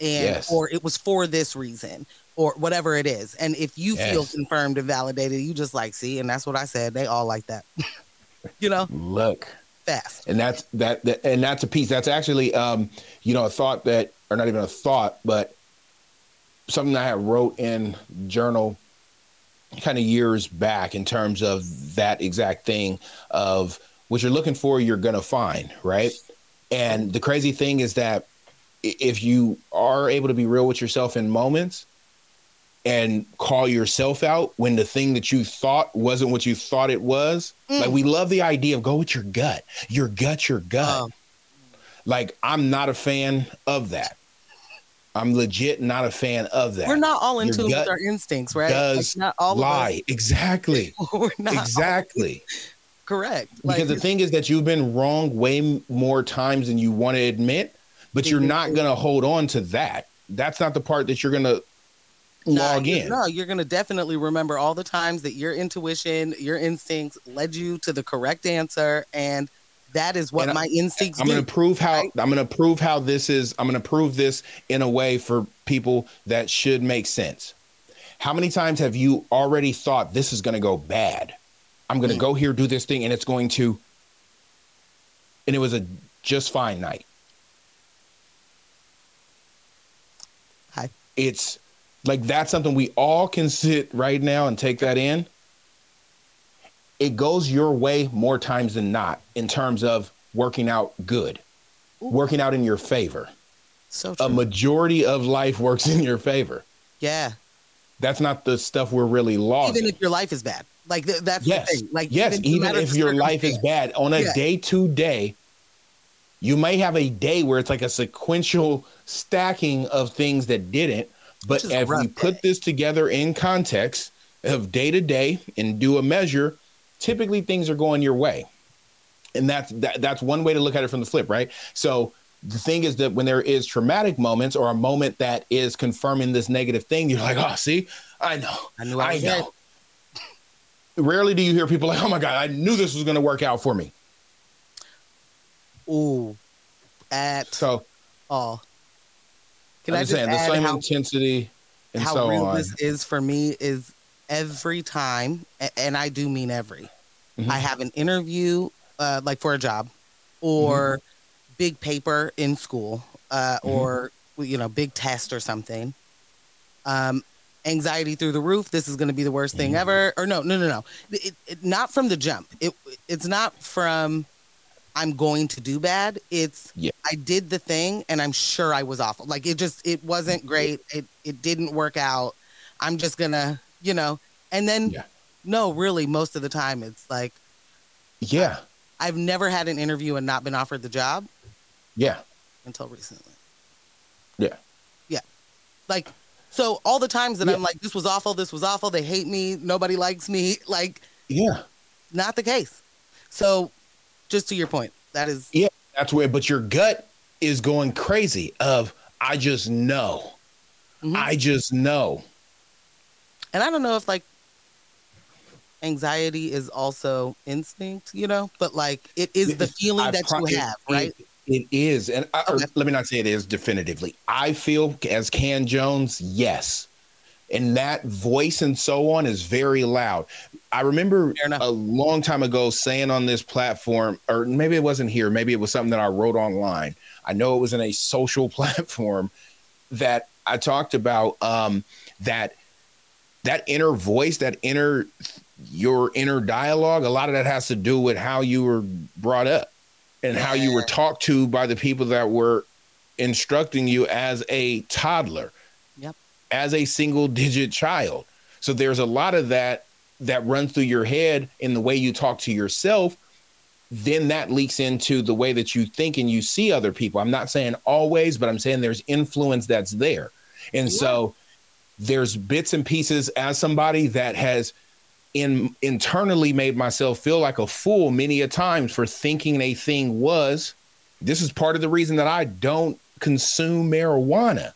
and or it was for this reason or whatever it is and if you feel confirmed and validated you just like see and that's what i said they all like that you know look fast. And that's that, that and that's a piece that's actually um you know a thought that or not even a thought but something i wrote in journal kind of years back in terms of that exact thing of what you're looking for you're gonna find right? And the crazy thing is that if you are able to be real with yourself in moments and call yourself out when the thing that you thought wasn't what you thought it was. Mm. Like we love the idea of go with your gut. Your gut, your gut. Um, like I'm not a fan of that. I'm legit not a fan of that. we're not all in Your tune with our instincts, right? does not all lie. Exactly. We're not all exactly. correct. Because the thing is that you've been wrong way more times than you want to admit, but you're not going to hold on to that. That's not the part that you're going to log in. No, you're gonna definitely remember all the times that your intuition, your instincts led you to the correct answer, and that is what And my instincts I'm going to prove how right? I'm going to prove how this is. I'm going to prove this in a way for people that should make sense. How many times have you already thought this is going to go bad? I'm going to Mm. go here, do this thing, and it's going to, and it was a just fine night. Hi. It's like that's something we all can sit right now and take that in. It goes your way more times than not in terms of working out good, Ooh. working out in your favor. so true. A majority of life works in your favor. yeah, That's not the stuff we're really lost. even if your life is bad, like th- that's yes, the thing. Like yes, no even if your life is bad on a Yeah. day to day, you may have a day where it's like a sequential stacking of things that didn't. But Which is a if we put this together in context of day to day and do a measure, typically things are going your way. And that's that, that's one way to look at it from the flip, right? So the thing is that when there is traumatic moments or a moment that is confirming this negative thing, you're like, oh, see, I know. I knew I, I know. Rarely do you hear people like, "Oh my god, I knew this was going to work out for me." Ooh, at So all. Can I'm I just saying the same how, intensity and how so real on. this is for me is every time, and I do mean every. Mhm. I have an interview, uh, like for a job, or big paper in school, uh, Mhm. or you know, big test or something. Um, anxiety through the roof. This is going to be the worst thing Mhm. ever. Or no, no, no, no. It, it, not from the jump. It it's not from I'm going to do bad. It's Yeah. I did the thing and I'm sure I was awful. Like it just it wasn't great. It it didn't work out. I'm just gonna, you know, and then Yeah. no, really, most of the time it's like yeah, I've never had an interview and not been offered the job yeah, until recently. Yeah. Yeah. Like so all the times that Yeah. I'm like, this was awful, this was awful, they hate me, nobody likes me, like yeah. not the case. So just to your point, that is Yeah, That's where. But your gut is going crazy. Of I just know. Mhm. I just know. and I don't know if like anxiety is also instinct, you know, but like it is the feeling I that pro- you it- have, right? It, it is, and I, Okay. let me not say it is definitively. I feel as Can Jones, yes, and that voice and so on is very loud. I remember a long time ago saying on this platform, or maybe it wasn't here, maybe it was something that I wrote online. I know it was in a social platform that I talked about um, that that inner voice, that inner your inner dialogue. A lot of that has to do with how you were brought up and how you were talked to by the people that were instructing you as a toddler, Yep. as a single digit child. So there's a lot of that that runs through your head in the way you talk to yourself. Then that leaks into the way that you think and you see other people. I'm not saying always, but I'm saying there's influence that's there. And so there's bits and pieces as somebody that has in internally made myself feel like a fool many a times for thinking a thing was this is part of the reason that I don't consume marijuana.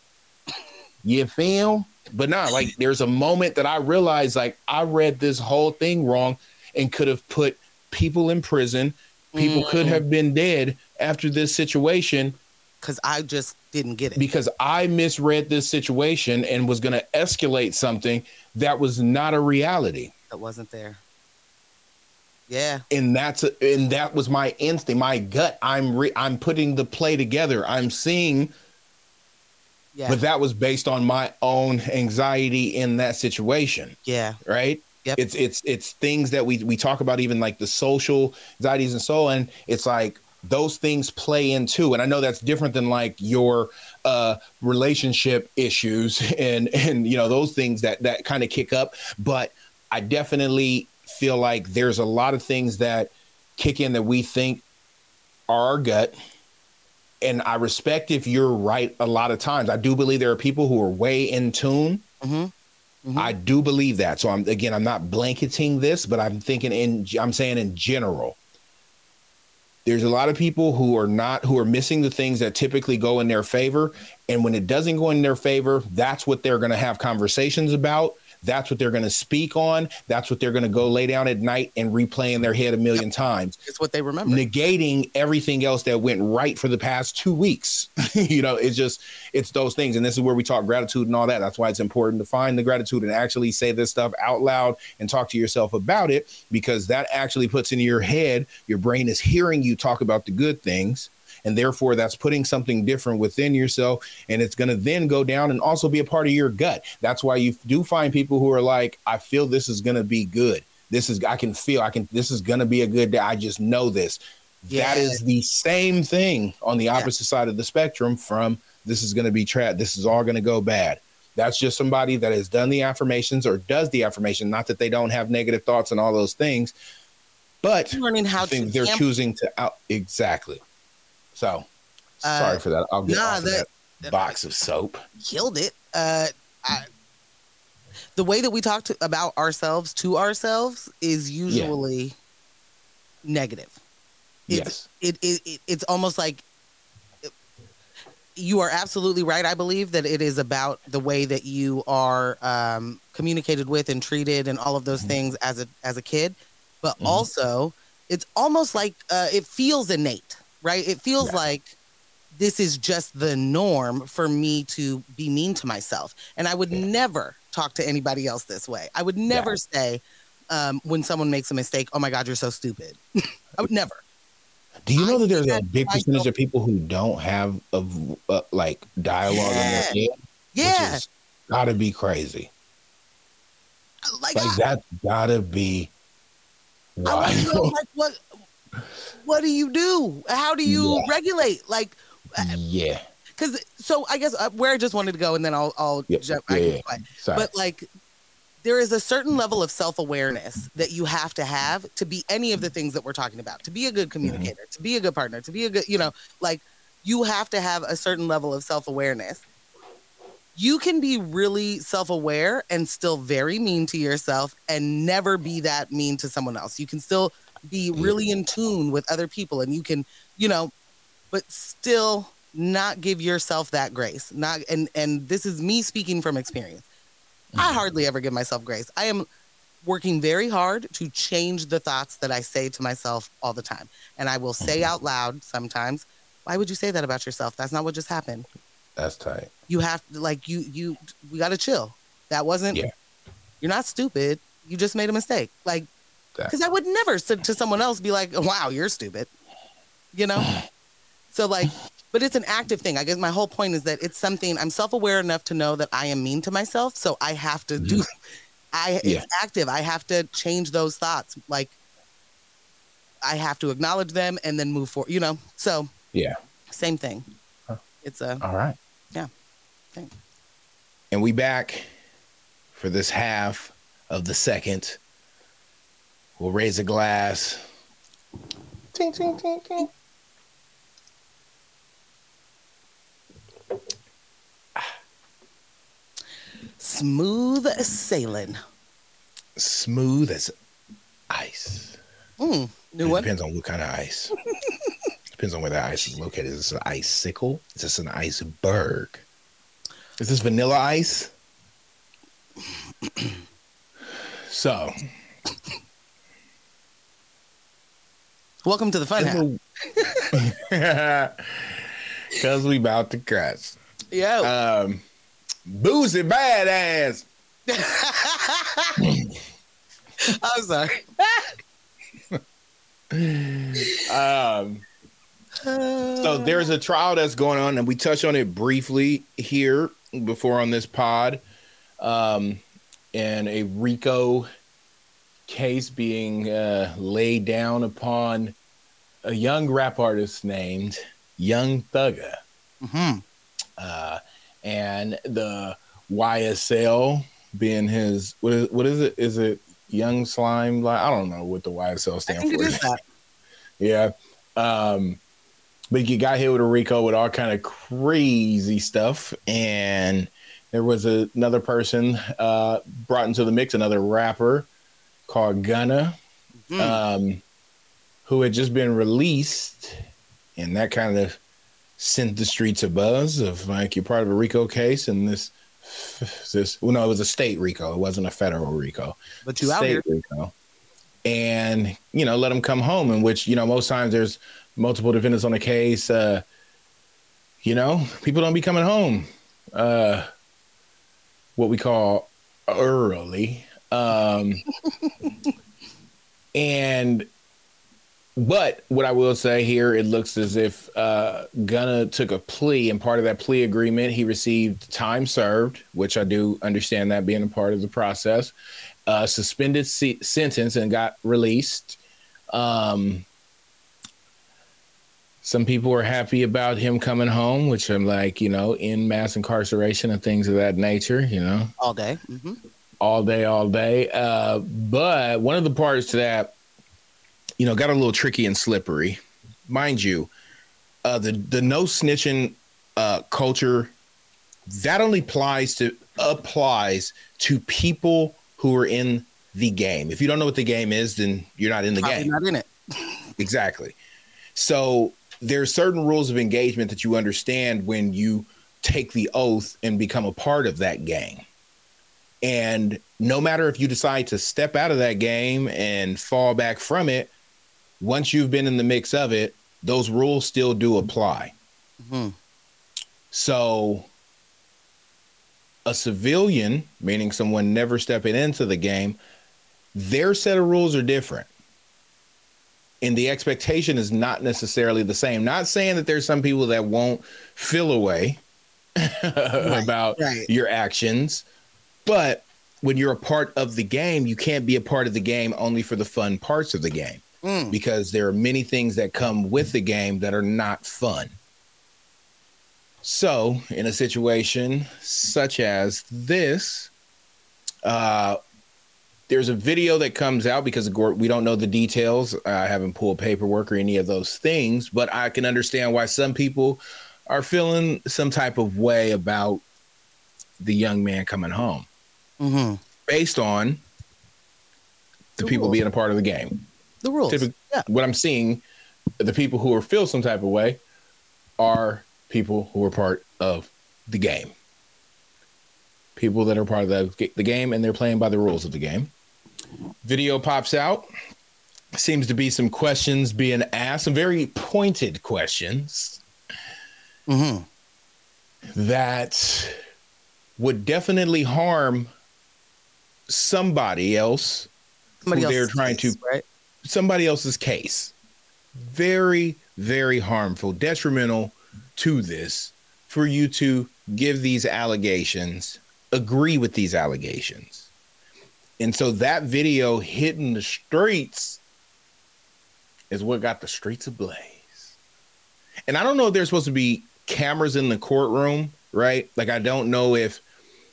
You feel? But not like there's a moment that I realized like I read this whole thing wrong and could have put people in prison. People could Mm. have been dead after this situation Because I just didn't get it. because I misread this situation and was going to escalate something that was not a reality. That wasn't there. Yeah. And that's and that was my instinct, my gut. I'm re, I'm putting the play together. I'm seeing, Yeah. but that was based on my own anxiety in that situation, yeah. right? Yep. It's it's it's things that we we talk about, even like the social anxieties and so on. It's like those things play into and i know that's different than like your uh relationship issues and and you know those things that that kind of kick up but i definitely feel like there's a lot of things that kick in that we think are our gut and i respect if you're right a lot of times i do believe there are people who are way in tune Mhm. Mhm. I do believe that. So I'm again, I'm not blanketing this, but I'm thinking in I'm saying in general. There's a lot of people who are not who are missing the things that typically go in their favor. And when it doesn't go in their favor, that's what they're going to have conversations about. That's what they're going to speak on. That's what they're going to go lay down at night and replay in their head a million times It's what they remember. negating everything else that went right for the past two weeks. you know, it's just it's those things, and this is where we talk gratitude and all that. That's why it's important to find the gratitude and actually say this stuff out loud and talk to yourself about it because that actually puts into your head. Your brain is hearing you talk about the good things. And therefore, that's putting something different within yourself. And it's going to then go down and also be a part of your gut. That's why you do find people who are like, I feel this is going to be good. This is, I can feel, I can, this is going to be a good day. I just know this. Yeah. That is the same thing on the opposite side of the spectrum from this is going to be trapped. This is all going to go bad. That's just somebody that has done the affirmations or does the affirmation. Not that they don't have negative thoughts and all those things, but learning how to they're amp- choosing to out exactly. So Uh, sorry for that. I'll get nah, off of that- that, box of soap. killed it. Uh, I, the way that we talk to, about ourselves to ourselves is usually negative. It's, yes. it, it, it it's almost like you are absolutely right. I believe that it is about the way that you are um, communicated with and treated and all of those Mhm. things as a as a kid, but Mhm. also it's almost like uh, it feels innate, right? It feels Yeah. like this is just the norm for me to be mean to myself, and I would Yeah. never talk to anybody else this way. I would never say um, when someone makes a mistake, "Oh my God, you're so stupid." I would never. Do you know I that there's a big percentage of people who don't have of uh, like dialogue in their Yeah. head? Yeah, Which gotta be crazy. like, Like I- that's gotta be I want to know, wild. like, what, what do you do? How do you Yeah. regulate? Like, yeah. because so I guess uh, where I just wanted to go, and then I'll I'll Yep. jump. Yeah, I yeah. be quiet. Sorry. But like, there is a certain level of self awareness that you have to have to be any of the things that we're talking about. To be a Mm-hmm. good communicator, to be a good partner, to be a good, you know, like you have to have a certain level of self awareness. You can be really self aware and still very mean to yourself and never be that mean to someone else. You can still be really in tune with other people and you can, you know, but still not give yourself that grace. Not and and this is me speaking from experience. I mm-hmm. hardly ever give myself grace. I am working very hard to change the thoughts that I say to myself all the time. And I will say mm-hmm. out loud sometimes, why would you say that about yourself? That's not what just happened. that's tight. You have like you you we got to chill. That wasn't Yeah. You're not stupid. You just made a mistake. Like That- cuz I would never say to someone else be like, "Wow, you're stupid." You know? so like but it's an active thing. I guess my whole point is that it's something I'm self-aware enough to know that I am mean to myself, so I have to do mm-hmm. I Yeah. it's active. I have to change those thoughts. Like I have to acknowledge them and then move forward, you know? So Yeah. same thing. It's a All right. Yeah. Thanks. And we back for this half of the second. We'll raise a glass. Ting, ting, ting, ting. smooth sailing. Smooth as ice. Mm, new It one. depends on what kind of ice. depends on where the ice is located. Is this an icicle? Is this an iceberg? Is this vanilla ice? so, Welcome to the fun house. because we about to crash. Yeah. Um, boozy badass. I'm sorry. Um, so there's a trial that's going on, and we touched on it briefly here before on this pod. Um, and a RICO case being uh, laid down upon a young rap artist named Young Thugger. hmm Uh, and the YSL being his what is what is it? Is it Young Slime? Like I don't know what the YSL stands for. Yeah. Um, but you got hit with a Rico with all kind of crazy stuff. And there was a, another person uh, brought into the mix, another rapper called Gunna, Mhm. um, who had just been released. And that kind of sent the streets a buzz of like you're part of a Rico case. And this, this, well, no, it was a state Rico. It wasn't a federal Rico but you out here. Rico, and you know let them come home. In which you know most times there's multiple defendants on a case. Uh, you know, people don't be coming home. Uh, what we call early. Um, and but what I will say here, it looks as if uh, Gunna took a plea, and part of that plea agreement, he received time served, which I do understand that being a part of the process, uh, suspended se- sentence, and got released. Um, some people are happy about him coming home, which I'm like, you know, in mass incarceration and things of that nature, you know all day. hmm all day, all day. Uh, but one of the parts to that, you know, got a little tricky and slippery, mind you. Uh, the the no snitching uh, culture that only applies to applies to people who are in the game. If you don't know what the game is, then you're not in the Probably game. not in it. Exactly. So there's certain rules of engagement that you understand when you take the oath and become a part of that game. And no matter if you decide to step out of that game and fall back from it, once you've been in the mix of it, those rules still do apply. Mhm. So a civilian, meaning someone never stepping into the game, their set of rules are different. And the expectation is not necessarily the same. Not saying that there's some people that won't feel away about right. your actions, but when you're a part of the game, you can't be a part of the game only for the fun parts of the game Mm. because there are many things that come with the game that are not fun. So, in a situation such as this, uh, there's a video that comes out because we don't know the details. I haven't pulled paperwork or any of those things, but I can understand why some people are feeling some type of way about the young man coming home hmm based on the, The people rules. being a part of the game. The rules. Typic- Yeah. What I'm seeing, the people who are feel some type of way are people who are part of the game. People that are part of the, the game and they're playing by the rules of the game. Video pops out. Seems to be some questions being asked, some very pointed questions hmm that would definitely harm somebody else Somebody Who they're trying to- case, right? somebody else's case. Very, very harmful, detrimental to this for you to give these allegations, agree with these allegations. And so that video hitting the streets is what got the streets ablaze. And I don't know if there's supposed to be cameras in the courtroom, right? Like, I don't know if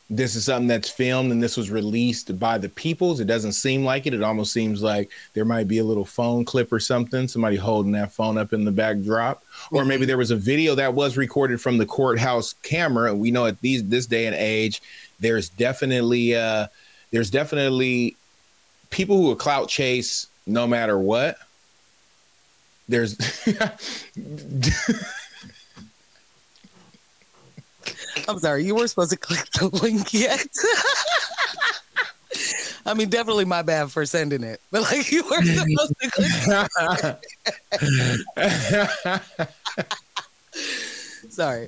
this is something that's filmed and this was released by the peoples. It doesn't seem like it. It almost seems like there might be a little phone clip or something, somebody holding that phone up in the backdrop. Or maybe there was a video that was recorded from the courthouse camera. We know at these this day and age, there's definitely uh there's definitely people who will clout chase no matter what. There's I'm sorry, you weren't supposed to click the link yet. I mean, definitely my bad for sending it, but like you were supposed to click. Sorry.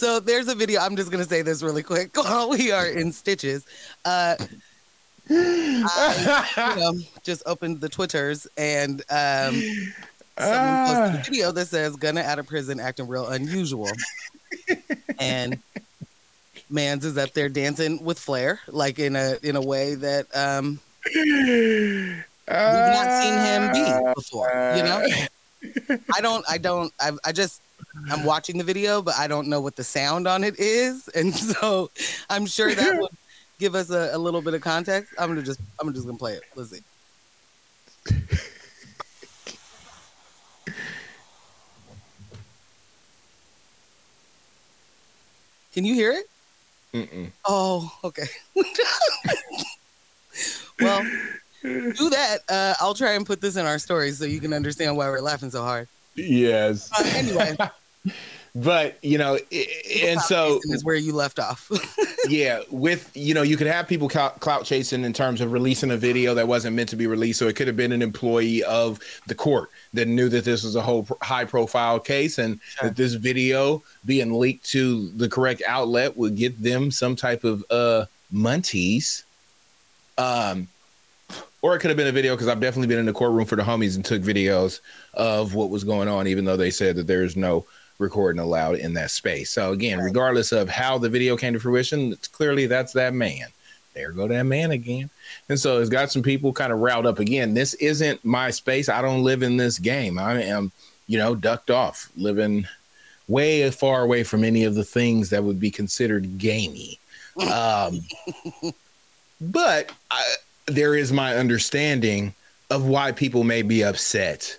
So there's a video. I'm just gonna say this really quick while we are in stitches. Uh, I you know, just opened the Twitters and um, someone posted a video that says "Gunna out of prison acting real unusual," and Mans is up there dancing with Flair, like in a in a way that um we've not seen him be before. You know, I don't, I don't, I, I just I'm watching the video, but I don't know what the sound on it is, and so I'm sure that would give us a, a little bit of context. I'm gonna just I'm just gonna play it. Let's see. Can you hear it? Mm-mm. Oh, okay. well, do that. Uh, I'll try and put this in our story so you can understand why we're laughing so hard. Yes. Uh, anyway, but you know, i- and so is where you left off. yeah, with you know, you could have people clout chasing in terms of releasing a video that wasn't meant to be released. So it could have been an employee of the court that knew that this was a whole high profile case and Sure. that this video being leaked to the correct outlet would get them some type of uh munties. Um, or it could have been a video because I've definitely been in the courtroom for the homies and took videos of what was going on, even though they said that there's no recording allowed in that space. So again, Right. regardless of how the video came to fruition, it's clearly that's that man. There go that man again. And so it's got some people kind of riled up again. This isn't my space. I don't live in this game. I am, you know, ducked off, living way far away from any of the things that would be considered gamey. Um, but I, there is my understanding of why people may be upset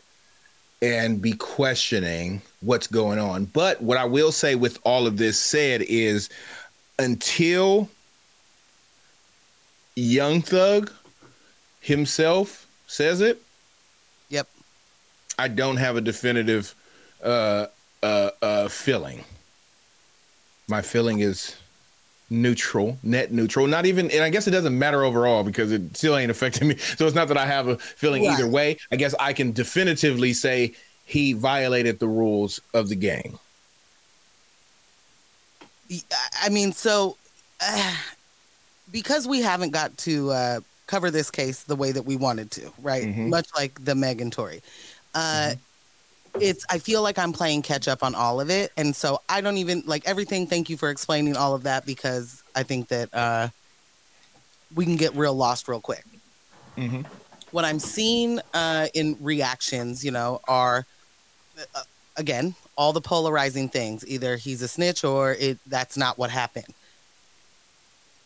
and be questioning what's going on. But what I will say with all of this said is until Young Thug himself says it, Yep. I don't have a definitive uh, uh, uh, feeling. My feeling is neutral, net neutral. Not even, and I guess it doesn't matter overall because it still ain't affecting me. So it's not that I have a feeling Right. either way. I guess I can definitively say he violated the rules of the game. I mean, so uh, because we haven't got to uh, cover this case the way that we wanted to, right? Mhm. Much like the Megan Tory. Uh, It's. I feel like I'm playing catch up on all of it, and so I don't even like everything. Thank you for explaining all of that because I think that uh, we can get real lost real quick. Mhm. What I'm seeing uh, in reactions, you know, are uh, again all the polarizing things. Either he's a snitch or it that's not what happened.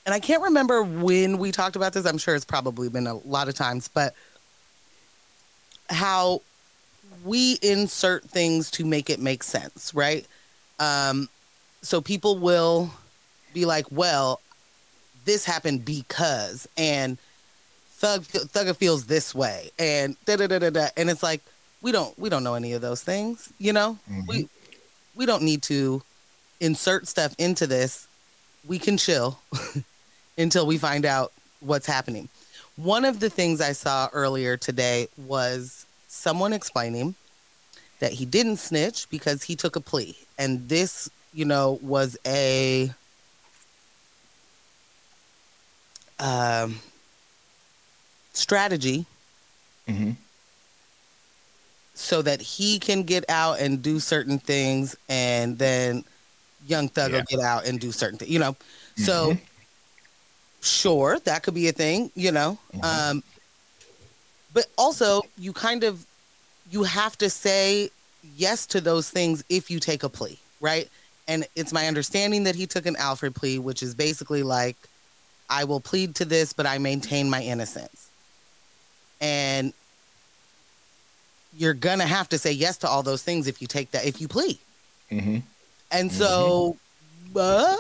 And I can't remember when we talked about this. I'm sure it's probably been a lot of times, but how we insert things to make it make sense, right? Um, so people will be like, "Well, this happened because," and Thug Thugger feels this way, and da da da da da, and it's like we don't we don't know any of those things, you know. We we don't need to insert stuff into this. We can chill until we find out what's happening. One of the things I saw earlier today was someone explaining that he didn't snitch because he took a plea. And this, you know, was a um, strategy Mhm. so that he can get out and do certain things and then young thug Yeah. will get out and do certain things you know so sure that could be a thing you know Mhm. um but also you kind of you have to say yes to those things if you take a plea right and it's my understanding that he took an Alford plea which is basically like i will plead to this but i maintain my innocence and you're gonna have to say yes to all those things if you take that if you plea Mhm. and so uh,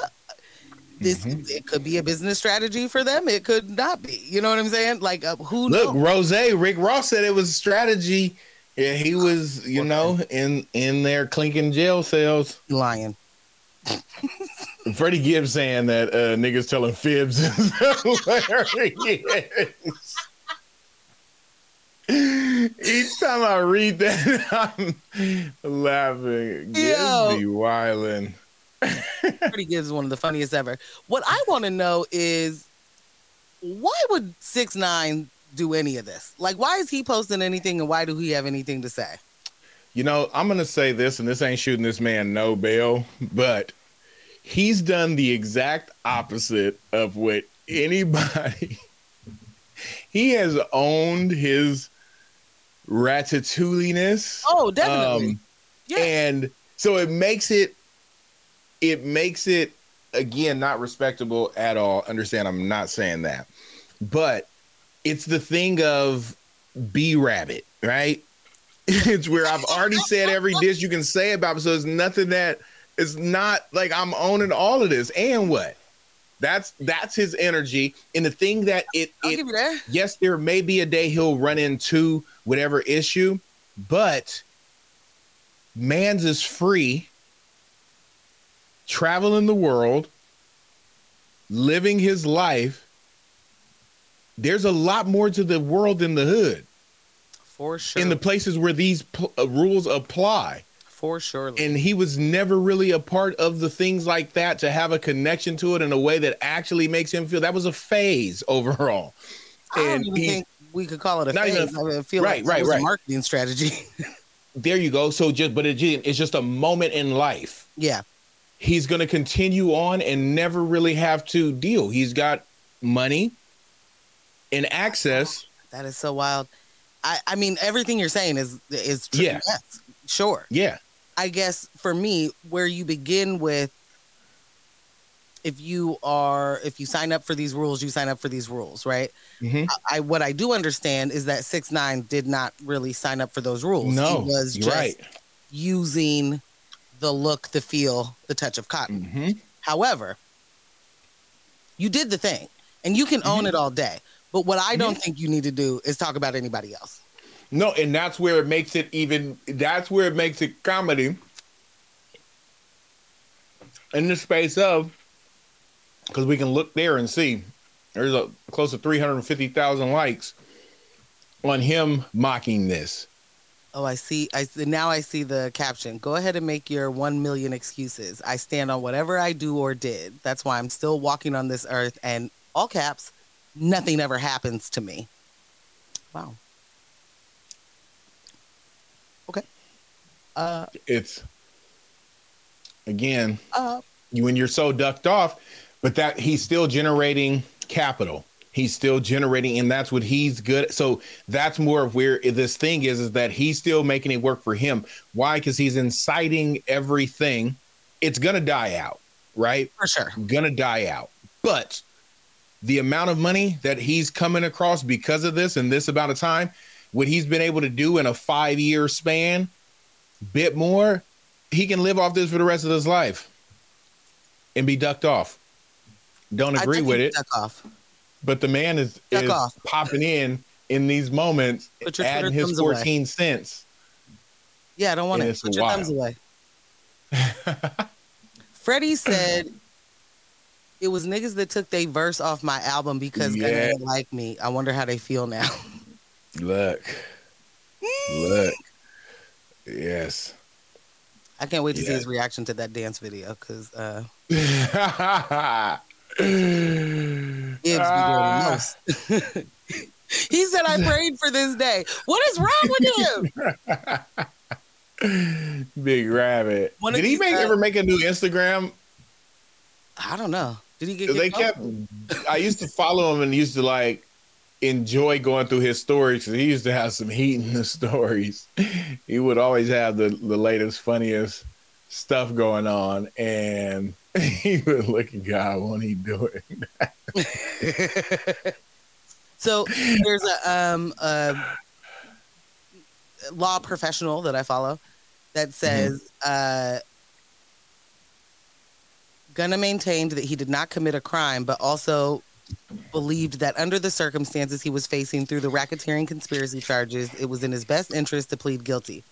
this Mhm. it could be a business strategy for them it could not be you know what i'm saying like uh, who Look, knows Rose, Rick Ross said it was a strategy. Yeah, he was, you know, in in their clinking jail cells. lying Freddie Gibbs saying that uh, niggas telling fibs is hilarious. Each time I read that, I'm laughing. Be wildin'. Freddie Gibbs is one of the funniest ever what i want to know is why would six nine do any of this like why is he posting anything and why do he have anything to say You know, I'm gonna say this, and this ain't shooting this man no bail, but he's done the exact opposite of what anybody he has owned his ratatouilleness. Oh, definitely. um, Yeah. and so it makes it it makes it again not respectable at all. Understand i'm not saying that. But it's the thing of b rabbit right? It's where i've already said every dish you can say about it. So it's nothing that it's not like i'm owning all of this. And what that's that's his energy and the thing that it it that. yes, there may be a day he'll run into whatever issue, but man's is free, traveling the world, living his life. There's a lot more to the world than the hood For sure. in the places where these pl- uh, rules apply. For sure. And he was never really a part of the things like that to have a connection to it in a way that actually makes him feel that was a phase overall. I don't and even he's- think we could call it a Not even phase. I, mean, I feel right, like right, it was right. a marketing strategy. there you go. So just, but it, it's just a moment in life. yeah. He's going to continue on and never really have to deal. He's got money and access. That is so wild. I, I mean, everything you're saying is is true. Yeah. Yes, sure. Yeah. I guess for me, where you begin with, if you are, if you sign up for these rules, you sign up for these rules, right? Mhm. I, I what I do understand is that six nine did not really sign up for those rules. No, he was just right. using the look, the feel, the touch of cotton. hmm However, you did the thing, and you can own Mm-hmm. it all day. But what I don't think you need to do is talk about anybody else. No, and that's where it makes it even. That's where it makes it comedy. In the space of, because we can look there and see, there's a close to three hundred fifty thousand likes on him mocking this. Oh, I see. I now I see the caption. Go ahead and make your one million excuses. I stand on whatever I do or did. That's why I'm still walking on this earth. And all caps, nothing ever happens to me. Wow. Uh. It's again, Uh. you when you're so ducked off, but that he's still generating capital. He's still generating, and that's what he's good. At. So that's more of where this thing is, is that he's still making it work for him. Why? Because he's inciting everything. It's gonna die out, right? For sure. Gonna die out. But the amount of money that he's coming across because of this and this amount of time, what he's been able to do in a five year span, bit more, he can live off this for the rest of his life and be ducked off. Don't agree with it, Duck off. but the man is, Duck is off. popping in in these moments, adding his thumbs away. 14 cents. Yeah, I don't want it. Put your wild. thumbs away. Freddie said it was niggas that took their verse off my album because Yeah. didn't like me. I wonder how they feel now. Look, mm. look. Yes. I can't wait to see his reaction to that dance video because uh, Ah. Gibbs be doing the most. he said, "I prayed for this day." What is wrong with him? Big rabbit. One Did he make, guys- ever make a new Instagram? I don't know. Did he get? They kept. I used to follow him and used to like enjoy going through his stories because he used to have some heat in the stories. He would always have the the latest, funniest stuff going on, and he would look at God, won't he do it? so there's a um a law professional that I follow that says uh Gunna maintained that he did not commit a crime, but also believed that under the circumstances he was facing through the racketeering conspiracy charges, it was in his best interest to plead guilty.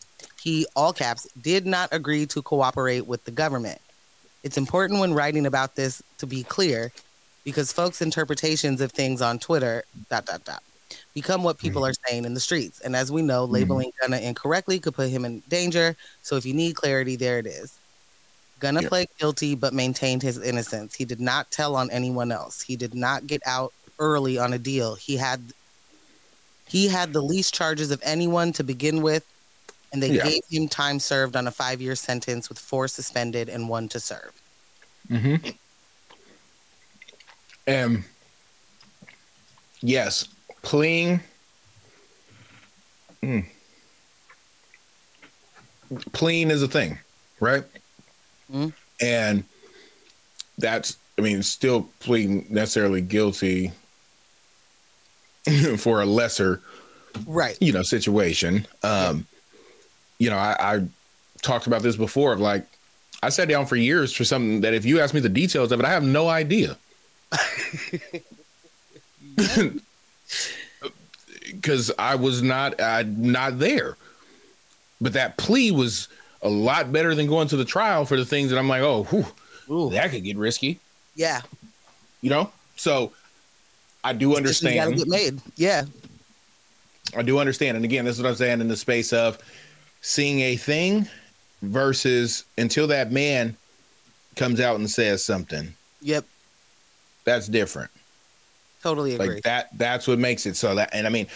He, all caps, did not agree to cooperate with the government. It's important when writing about this to be clear because folks' interpretations of things on Twitter, dot, dot, dot, become what people mm-hmm. are saying in the streets. And as we know, mm-hmm. labeling Gunna incorrectly could put him in danger. So if you need clarity, there it is. Gunna Yeah. pled guilty but maintained his innocence. He did not tell on anyone else. He did not get out early on a deal. He had he had the least charges of anyone to begin with, and they Yeah. gave him time served on a five-year sentence with four suspended and one to serve. Mm-hmm. And yes, pleading. Mm, pleading is a thing, right? Mhm. And that's, I mean, still pleading necessarily guilty for a lesser Right. you know situation um you know I, I talked about this before of like i sat down for years for something that if you ask me the details of it i have no idea because i was not I, not there but that plea was a lot better than going to the trial for the things that i'm like oh whew, Ooh. that could get risky Yeah. you know so i do Got to understand get made. Yeah. I do understand. And again, this is what I'm saying in the space of seeing a thing versus until that man comes out and says something. Yep. That's different. Totally agree. Like that. That's what makes it so that. And I mean,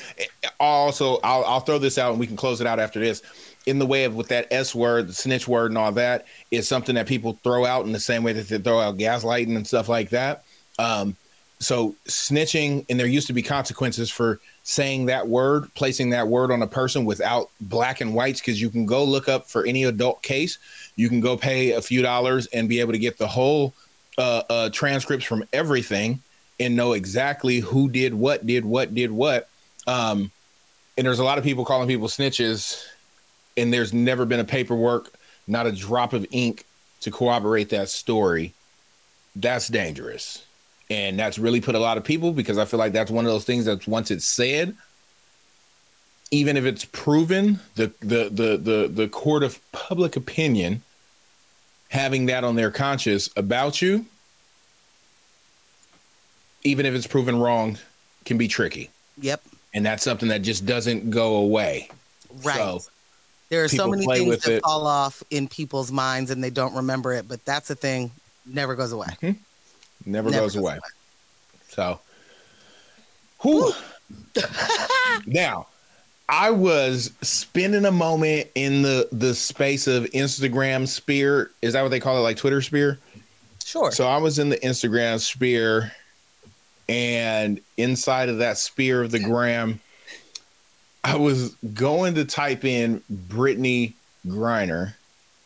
also, I'll, I'll throw this out and we can close it out after this. In the way of with that S word, the snitch word, and all that is something that people throw out in the same way that they throw out gaslighting and stuff like that. Um, so snitching, and there used to be consequences for saying that word, placing that word on a person without black and whites, because you can go look up for any adult case. You can go pay a few dollars and be able to get the whole uh, uh, transcripts from everything and know exactly who did what, did what, did what. Um, and there's a lot of people calling people snitches, and there's never been a paperwork, not a drop of ink to corroborate that story. That's dangerous. And that's really put a lot of people because I feel like that's one of those things that once it's said, even if it's proven, the the the the the court of public opinion having that on their conscience about you, even if it's proven wrong, can be tricky. yep. And that's something that just doesn't go away. Right. So there are so many things that it. fall off in people's minds and they don't remember it, but that's a thing never goes away. Mm-hmm. never, Never goes, goes away. So, who? now, I was spending a moment in the the space of Instagram sphere. Is that what they call it? Like Twitter sphere? Sure. So I was in the Instagram sphere, and inside of that sphere of the gram, I was going to type in Brittney Griner.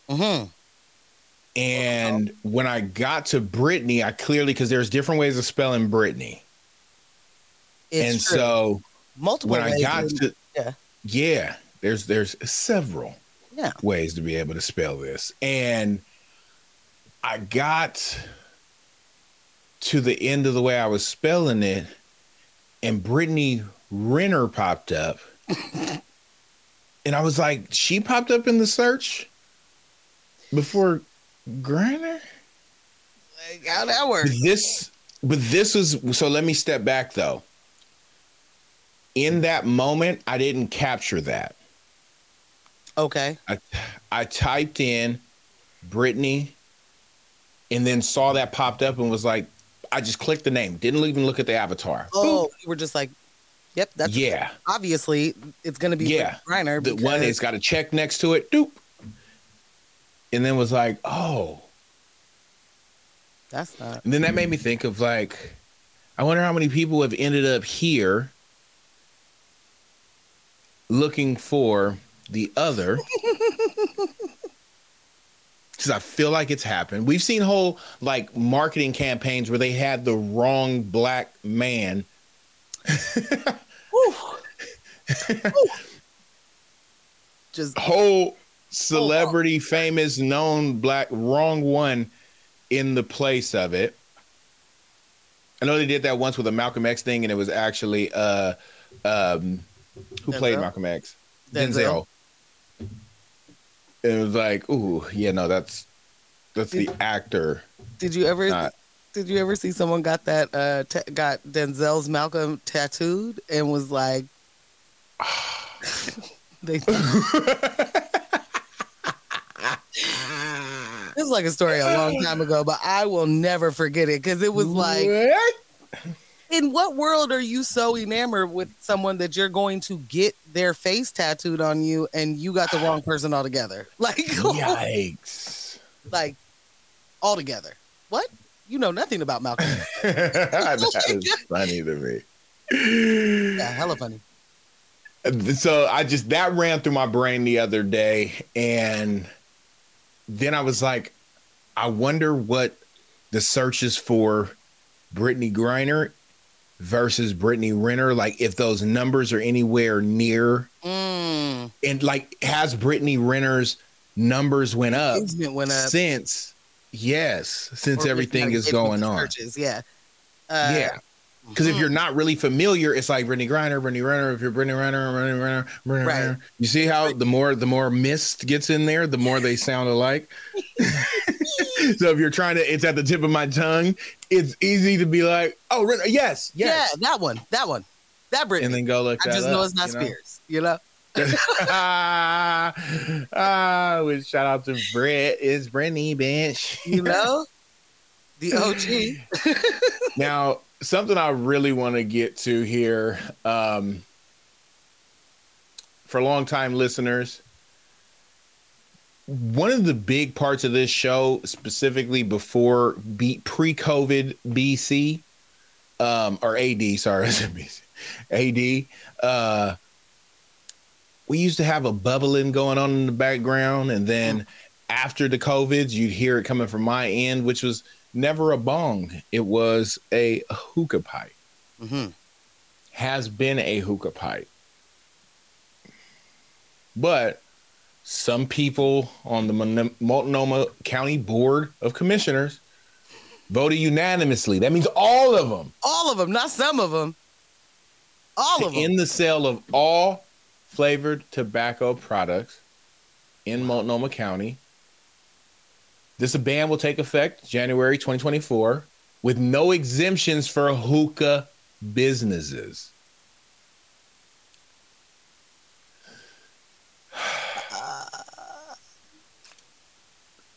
hmm And when I got to Brittany, I clearly because there's different ways of spelling Brittany. It's and true. so multiple when I got to yeah. yeah, there's there's several yeah. ways to be able to spell this. And I got to the end of the way I was spelling it, and Brittany Renner popped up. And I was like, she popped up in the search before Griner? Like, how that work? But this but this was so let me step back though. In that moment, I didn't capture that. Okay. I I typed in Brittany and then saw that popped up and was like, I just clicked the name, didn't even look at the avatar. Oh, you were just like, yep, that's yeah. obviously it's gonna be Yeah. Griner. The one it's got a check next to it. Doop. And then was like, oh. that's not And then that made me hmm. think of like, I wonder how many people have ended up here looking for the other. Because I feel like it's happened. We've seen whole like marketing campaigns where they had the wrong black man. just whole celebrity, famous, known black, wrong one in the place of it. I know they did that once with a Malcolm X thing, and it was actually uh, um, who played Malcolm X? Denzel. Denzel. It was like, ooh, yeah, no, that's that's the actor. did you ever Not- did you ever see someone got that uh ta got Denzel's Malcolm tattooed and was like they this is like a story a long time ago, but I will never forget it because it was like What? in what world are you so enamored with someone that you're going to get their face tattooed on you and you got the wrong person altogether? Like, Yikes! like altogether. What? You know nothing about Malcolm. that is funny to me. yeah, hella funny. So I just that ran through my brain the other day, and then I was like, I wonder what the searches for Brittney Griner versus Brittany Renner, like if those numbers are anywhere near, Mm, and like has Brittany Renner's numbers went up went up. since yes, since Or everything is going on. searches, Yeah. Uh, yeah. Because if mhm. you're not really familiar, it's like Brittney Griner, Brittany Renner. If you're Brittany Renner, Brittany Renner, Brittany Right. Renner. You see how the more the more mist gets in there, the more they sound alike. so if you're trying to, it's at the tip of my tongue. It's easy to be like, oh, Renner, yes, yes, yeah, that one, that one, that Britney. and then go look. I just know it's not you know? Spears. You know. Ah, ah, with shout out to Brett. It's Britney, bitch. You know. the OG. now something i really want to get to here um, for long time listeners one of the big parts of this show specifically before beat pre-covid bc um, or ad sorry ad uh, we used to have a bubbling going on in the background and then after the covids you'd hear it coming from my end which was never a bong. It was a hookah pipe. hmm Has been a hookah pipe. But some people on the Multnomah County Board of Commissioners voted unanimously. That means all of them All of them, not some of them. All of them. In the sale of all flavored tobacco products in Multnomah County. This ban will take effect January 2024 with no exemptions for hookah businesses.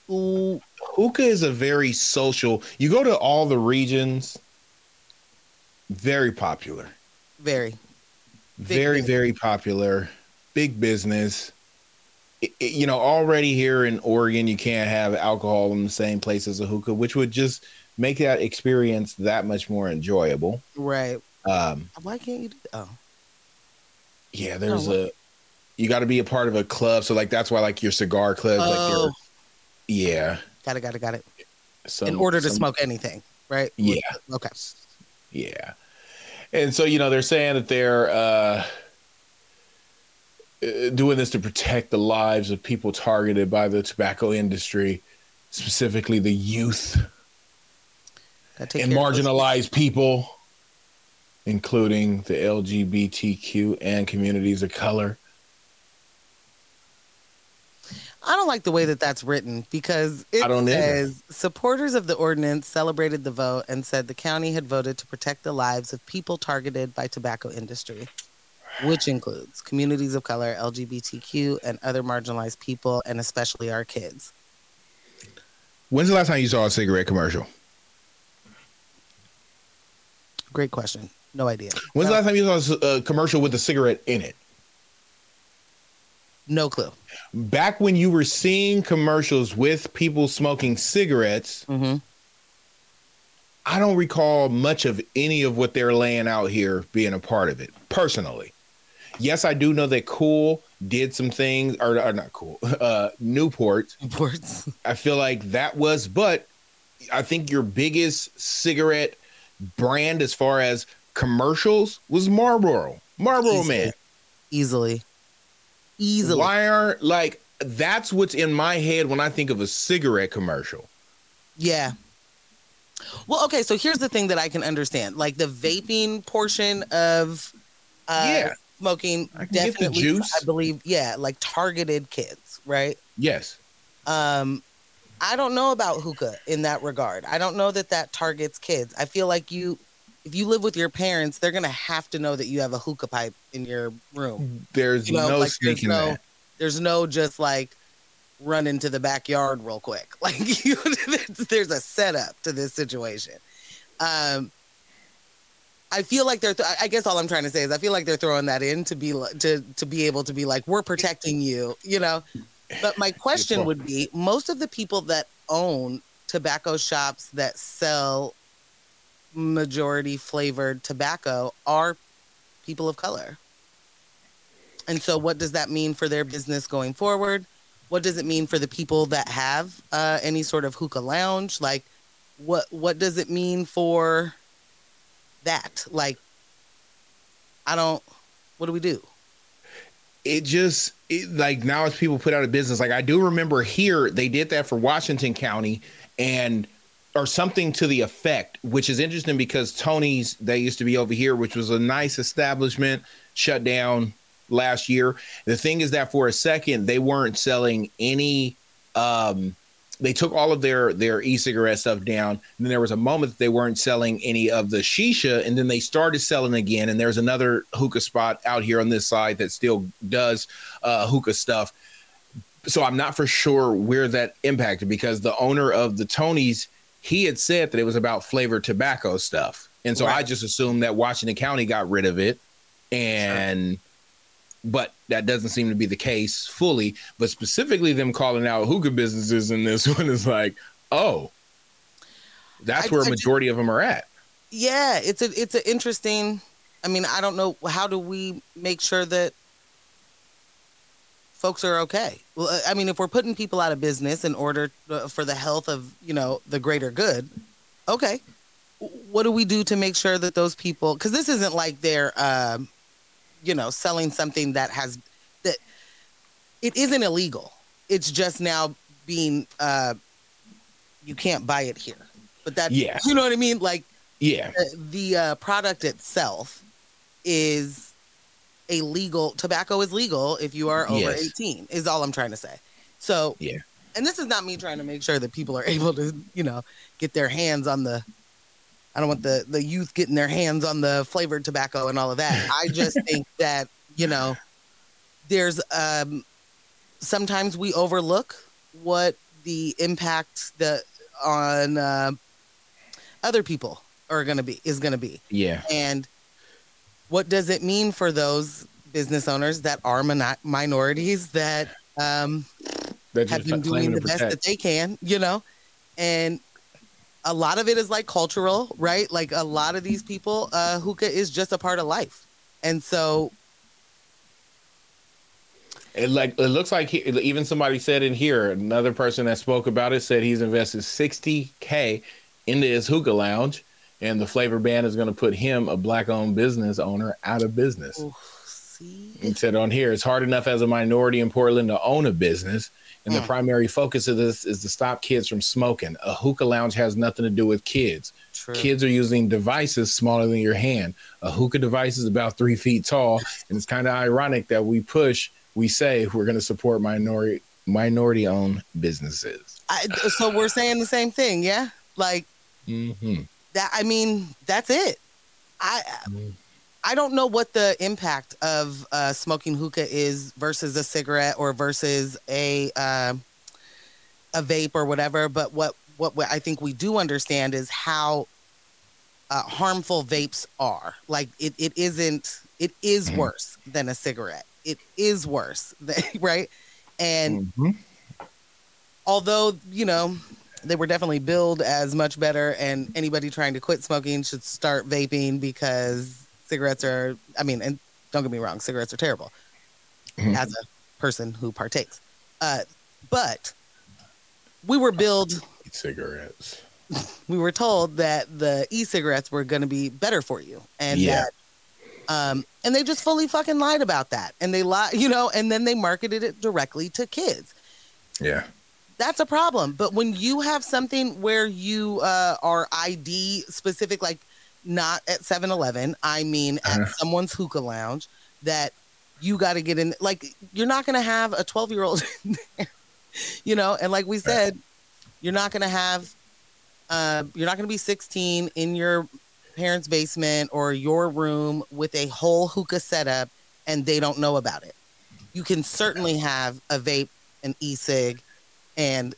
Ooh, hookah is a very social. You go to all the regions, very popular Very. Very business. very popular big business It- it- you know already here in oregon you can't have alcohol in the same place as a hookah which would just make that experience that much more enjoyable Right. um Why can't you do that? Oh. yeah there's Oh, a you got to be a part of a club so like that's why like your cigar club like Oh. your yeah Got it, got it, got it. some, In order to some- smoke anything, right? Yeah. Okay. Yeah. And so, you know, they're saying that they're uh, uh, doing this to protect the lives of people targeted by the tobacco industry, specifically the youth and care of those- marginalized people, including the LGBTQ and communities of color. I don't like the way that that's written because it don't either. supporters of the ordinance celebrated the vote and said the county had voted to protect the lives of people targeted by tobacco industry, which includes communities of color, LGBTQ, and other marginalized people, and especially our kids. When's the last time you saw a cigarette commercial? Great question. No idea. When's the last time you saw a, a uh, commercial with a cigarette in it? No clue. Back when you were seeing commercials with people smoking cigarettes, hmm I don't recall much of any of what they're laying out here being a part of it personally. Yes, I do know that Cool did some things, or, or not Cool, uh, Newport. I feel like that was, but I think your biggest cigarette brand as far as commercials was Marlboro. Marlboro Easily. Man. Easily. Easily. Why aren't like that's what's in my head when I think of a cigarette commercial? Yeah. Well, okay, so here's the thing that I can understand. Like the vaping portion of uh Yeah. smoking I can get the definitely juice. I believe, yeah, like targeted kids, right? Yes. Um I don't know about hookah in that regard. I don't know that that targets kids. I feel like you if you live with your parents, they're going to have to know that you have a hookah pipe in your room. There's You know, no like there's sneaking no that. there's no just like run into the backyard real quick. Like you, there's, there's a setup to this situation. Um, I feel like they're. Th- I guess all I'm trying to say is I feel like they're throwing that in to be to to be able to be like we're protecting you, you know. But my question would be: most of the people that own tobacco shops that sell majority flavored tobacco are people of color. And so, what does that mean for their business going forward? What does it mean for the people that have uh, any sort of hookah lounge? Like, what what does it mean for that? Like, I don't. What do we do? it just it, like now as people put out a business like i do remember here they did that for washington county and or something to the effect which is interesting because tony's they used to be over here which was a nice establishment shut down last year. The thing is that for a second they weren't selling any um they took all of their their e-cigarette stuff down. And then there was a moment that they weren't selling any of the shisha and then they started selling again. And there's another hookah spot out here on this side that still does uh, hookah stuff. So i'm not for sure where that impacted because the owner of the tonys he had said that it was about flavored tobacco stuff and so i just assumed that washington county got rid of it and but that doesn't seem to be the case fully. But specifically, them calling out hookah businesses in this one is like, oh, that's I- where a I majority of them are at. yeah it's a it's an interesting i mean i don't know how do we make sure that folks are okay. Well i mean if we're putting people out of business in order uh, for the health of you know the greater good okay. What do we do to make sure that those people because this isn't like they're um you know selling something that has that it isn't illegal. It's just now being uh you can't buy it here. But that Yeah. you know what i mean? Like Yeah, the, the uh, product itself is a legal tobacco is legal if you are over Yes. 18 is all i'm trying to say so Yeah. and this is not me trying to make sure that people are able to you know get their hands on the i don't want the the youth getting their hands on the flavored tobacco and all of that i just think that you know there's um sometimes we overlook what the impact that on uh, other people are going to be is going to be yeah, and what does it mean for those business owners that are min- minorities that um, have been doing the best that they can, you know? And a lot of it is like cultural, right? Like a lot of these people, uh, hookah is just a part of life. And so, It like it looks like he, even somebody said in here. Another person that spoke about it said he's invested sixty k into his hookah lounge, and the flavor ban is going to put him, a black-owned business owner, out of business. ooh, see, He said on here, it's hard enough as a minority in Portland to own a business. And the Mm. primary focus of this is to stop kids from smoking. A hookah lounge has nothing to do with kids. true. Kids are using devices smaller than your hand. A hookah device is about three feet tall. And it's kind of ironic that we push, we say we're going to support minority minority owned businesses. I, so we're saying the same thing, yeah? Like hmm that. I mean, that's it. I. I don't know what the impact of uh, smoking hookah is versus a cigarette or versus a uh, a vape or whatever. But what what I think we do understand is how uh, harmful vapes are. Like it, it isn't. It is Mhm. worse than a cigarette. It is worse, than, right? And Mhm. although you know they were definitely billed as much better and anybody trying to quit smoking should start vaping because cigarettes are i mean and don't get me wrong cigarettes are terrible Mhm. as a person who partakes uh, but we were billed Cigarettes. we were told that the e-cigarettes were going to be better for you and Yeah. that um and they just fully fucking lied about that and they lied you know and then they marketed it directly to kids Yeah. That's a problem. But when you have something where you uh, are ID specific, like not at 7 Eleven, I mean at Uh-huh. someone's hookah lounge, that you got to get in, like, you're not going to have a 12 year old you know? And like we said, you're not going to have, uh, you're not going to be 16 in your parents' basement or your room with a whole hookah setup and they don't know about it. You can certainly have a vape, an e cig, and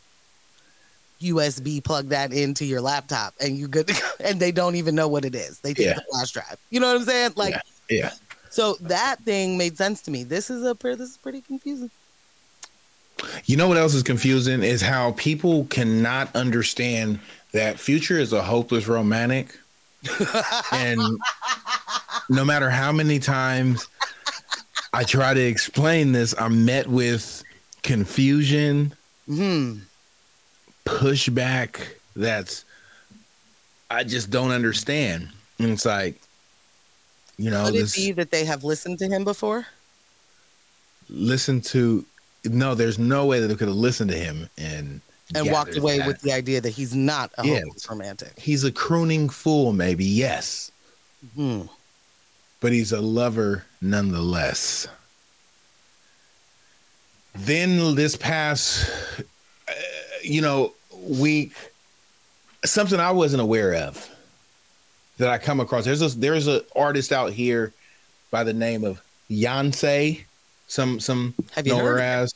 USB plug that into your laptop and you good to go. And they don't even know what it is. They think Yeah. a flash drive. You know what I'm saying? Like, Yeah. so that thing made sense to me. This is a this is pretty confusing. You know what else is confusing is how people cannot understand that Future is a hopeless romantic. and no matter how many times I try to explain this, I'm met with confusion, Hmm. pushback that's I just don't understand. And it's like, you know, Could it this be that they have listened to him before? listen to no, there's no way that they could have listened to him and And walked away that. with the idea that he's not a Yes. hopeless romantic. he's a crooning fool, maybe, yes, Hmm. but he's a lover nonetheless. Then this past, uh, you know, week, something I wasn't aware of that I come across. There's a there's an artist out here by the name of Beyonce. Some some Have you know heard her as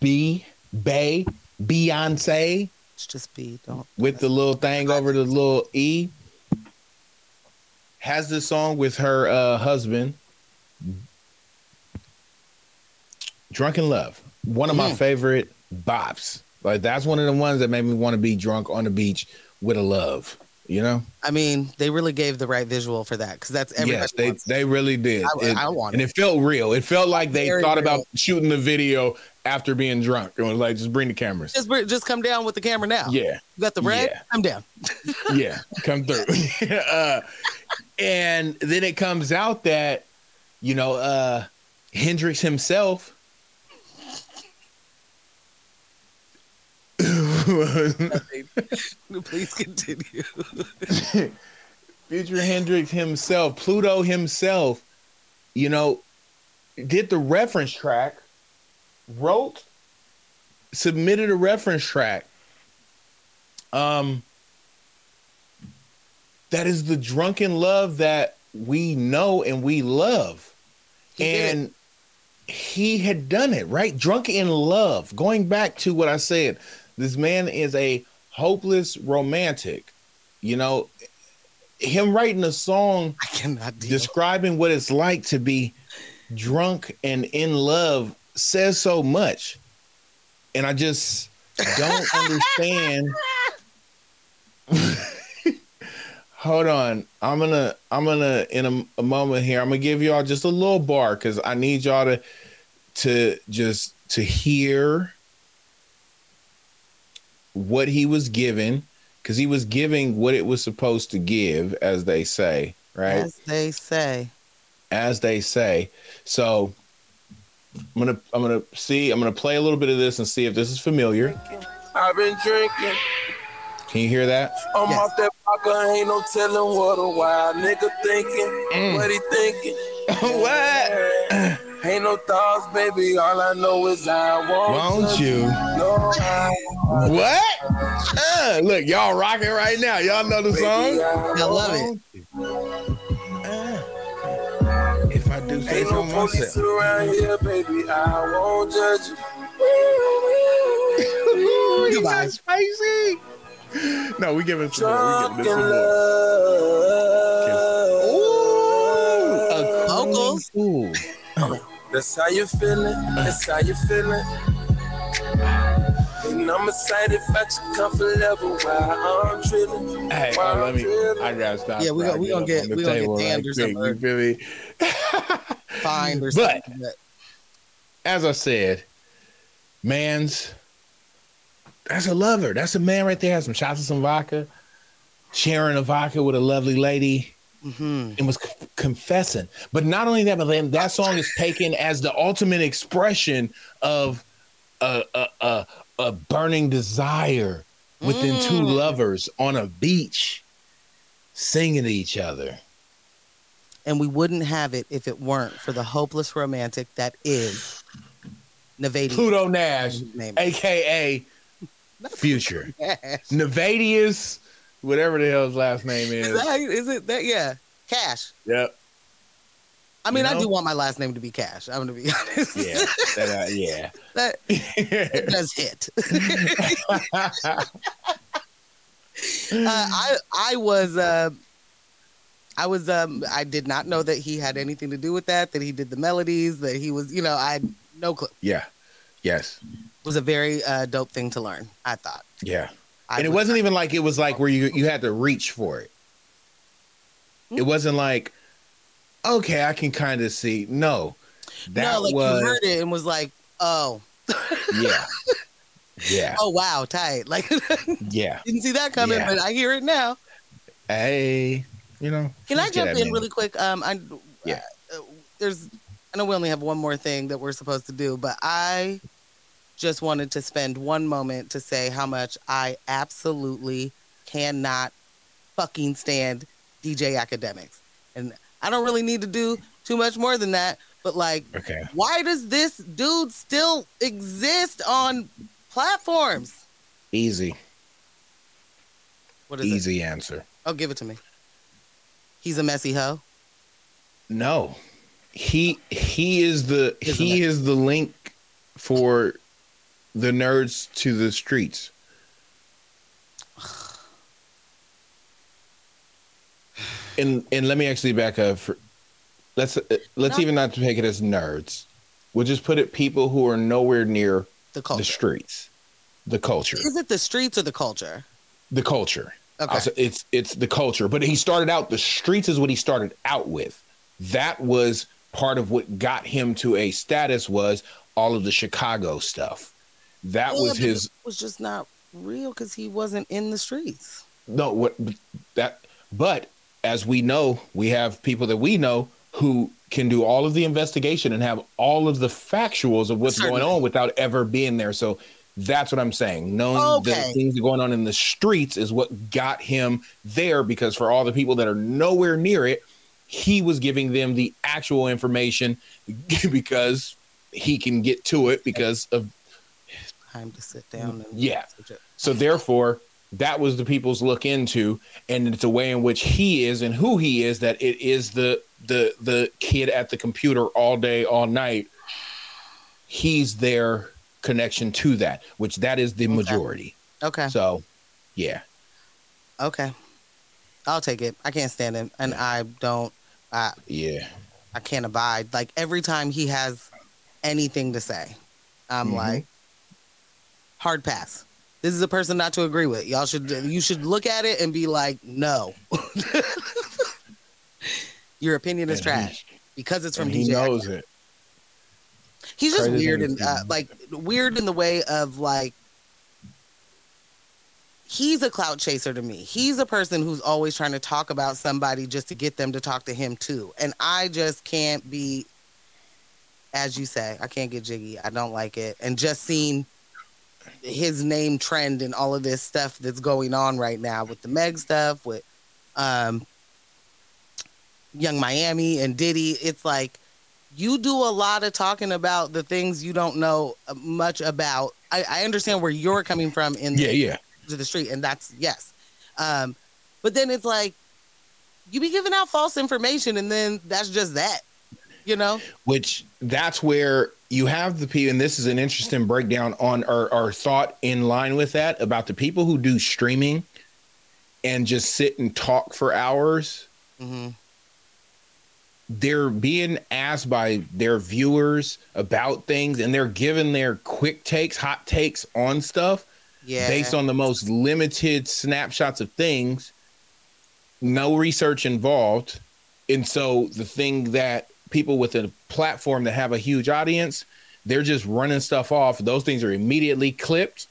B Bay Beyonce It's just B. don't. with the little thing over the little E. Has this song with her uh, husband, Drunk in Love. One of my Mm. favorite bops. Like that's one of the ones that made me want to be drunk on the beach with a love. You know? I mean, they really gave the right visual for that because that's everybody. yes, they they really did. I- It- I want and it. it felt real. It felt like they Very thought real. about shooting the video after being drunk. It was like just bring the cameras. just just come down with the camera now. Yeah. You got the bread? Yeah. Come down. yeah, come through. uh, and then it comes out that, you know, uh, Hendrix himself. Please continue. Future Hendrix himself, Pluto himself, you know, did the reference track, wrote, submitted a reference track. Um, that is the Drunk in Love that we know and we love. He and he had done it, right? Drunk in love. Going back to what I said, this man is a hopeless romantic. You know, him writing a song I cannot deal. describing what it's like to be drunk and in love says so much. And I just don't understand. Hold on. I'm gonna I'm gonna in a, a moment here, I'm gonna give y'all just a little bar because I need y'all to to just to hear what he was given because he was giving what it was supposed to give, as they say, right? As they say. as they say. So I'm gonna I'm gonna see I'm gonna play a little bit of this and see if this is familiar. I've been drinking. Can you hear that? I'm Yes. off that vodka, ain't no telling what a wild nigga thinking. Mm. What he thinking? what? Ain't no thoughts, baby. All I know is I want, Won't you? No, I, What? Uh, look, y'all rocking right now. Y'all know the baby, song. I love it. Uh, if I do say Ain't so no police myself. around here, baby. I won't judge you. you Goodbye. got spicy. No, we give it some more. We give in it some more. Ooh, a Vocals. Ooh. That's how you feeling. That's how you feeling. And I'm excited about your comfort level while I'm drilling. Hey, oh, while oh, let I'm me. drilling. I gotta stop. Yeah, we before gon- we gonna get- on the we gonna get table damned or quick, something. You feel me? Fined or something. But As I said, man's that's a lover. That's a man right there. Has some shots of some vodka, sharing a vodka with a lovely lady, mhm. and was c- confessing. But not only that, but then that song is taken as the ultimate expression of a a a, a burning desire within two Mm. lovers on a beach, singing to each other. and we wouldn't have it if it weren't for the hopeless romantic that is Navadi. Pluto Nash, aka Future. Cash. Whatever the hell his last name Is, is. that, is it that? Yeah, Cash. Yep. I mean, You I do want my last name to be Cash. I'm gonna be honest. Yeah. That, uh, yeah. that it does hit. uh, I I was uh, I was um I did not know that he had anything to do with that. That he did the melodies. That he was you know I had no clue. yeah. Yes. was a very uh, dope thing to learn. I thought. Yeah. I and it wasn't even like it was like where you you had to reach for it. It wasn't like, okay, I can kind of see. No, that no, like was you heard it and was like, oh, yeah, yeah, oh wow, tight. Like yeah. didn't see that coming, Yeah. but I hear it now. Hey, you know. Can I jump in really quick? Um, I Yeah. uh, there's I know we only have one more thing that we're supposed to do, but I just wanted to spend one moment to say how much I absolutely cannot fucking stand DJ Akademiks. And I don't really need to do too much more than that, but like Okay. why does this dude still exist on platforms? Easy, What is it? easy answer. Oh, give it to me. He's a messy hoe. No, he he is the Isn't he it? is the link for the nerds to the streets. And and let me actually back up. For, let's uh, let's No. even not take it as nerds. We'll just put it people who are nowhere near The culture. the streets, the culture, Is it the streets or the culture? the culture. Okay. Also, it's it's the culture. But he started out the streets is what he started out with. That was part of what got him to a status was all of the Chicago stuff. That Yeah, was his it was just not real because he wasn't in the streets. no what that but as we know, we have people that we know who can do all of the investigation and have all of the factuals of what's Certainly. going on without ever being there. So that's what I'm saying. Knowing Okay. the things going on in the streets is what got him there because for all the people that are nowhere near it, he was giving them the actual information because he can get to it because of Time to sit down and yeah. So therefore, that was the people's look into, and it's a way in which he is and who he is that it is the the the kid at the computer all day, all night. He's their connection to that, which that is the Okay. majority. Okay. So, yeah, Okay. I'll take it. I can't stand him, and I don't. I yeah, I can't abide. Like every time he has anything to say, I'm Mhm. like, hard pass. This is a person not to agree with. Y'all should you should look at it and be like, no. Your opinion is And he- trash because it's from and he DJ. knows it. He's just Crazy weird and uh, like weird in the way of like he's a clout chaser to me. He's a person who's always trying to talk about somebody just to get them to talk to him too. And I just can't be as you say, I can't get jiggy. I don't like it. And just seeing his name trend and all of this stuff that's going on right now with the Meg stuff, with um Yung Miami and Diddy, it's like you do a lot of talking about the things you don't know uh, much about. I, I understand where you're coming from in Yeah, the, yeah. to the street, and that's yes. Um, but then it's like you be giving out false information, and then that's just that, you know? which that's where you have the people and this is an interesting breakdown on our, our thought in line with that about the people who do streaming and just sit and talk for hours hmm they're being asked by their viewers about things and they're given their quick takes hot takes on stuff Yeah. based on the most limited snapshots of things, no research involved. And so the thing that people with a platform that have a huge audience, they're just running stuff off. Those things are immediately clipped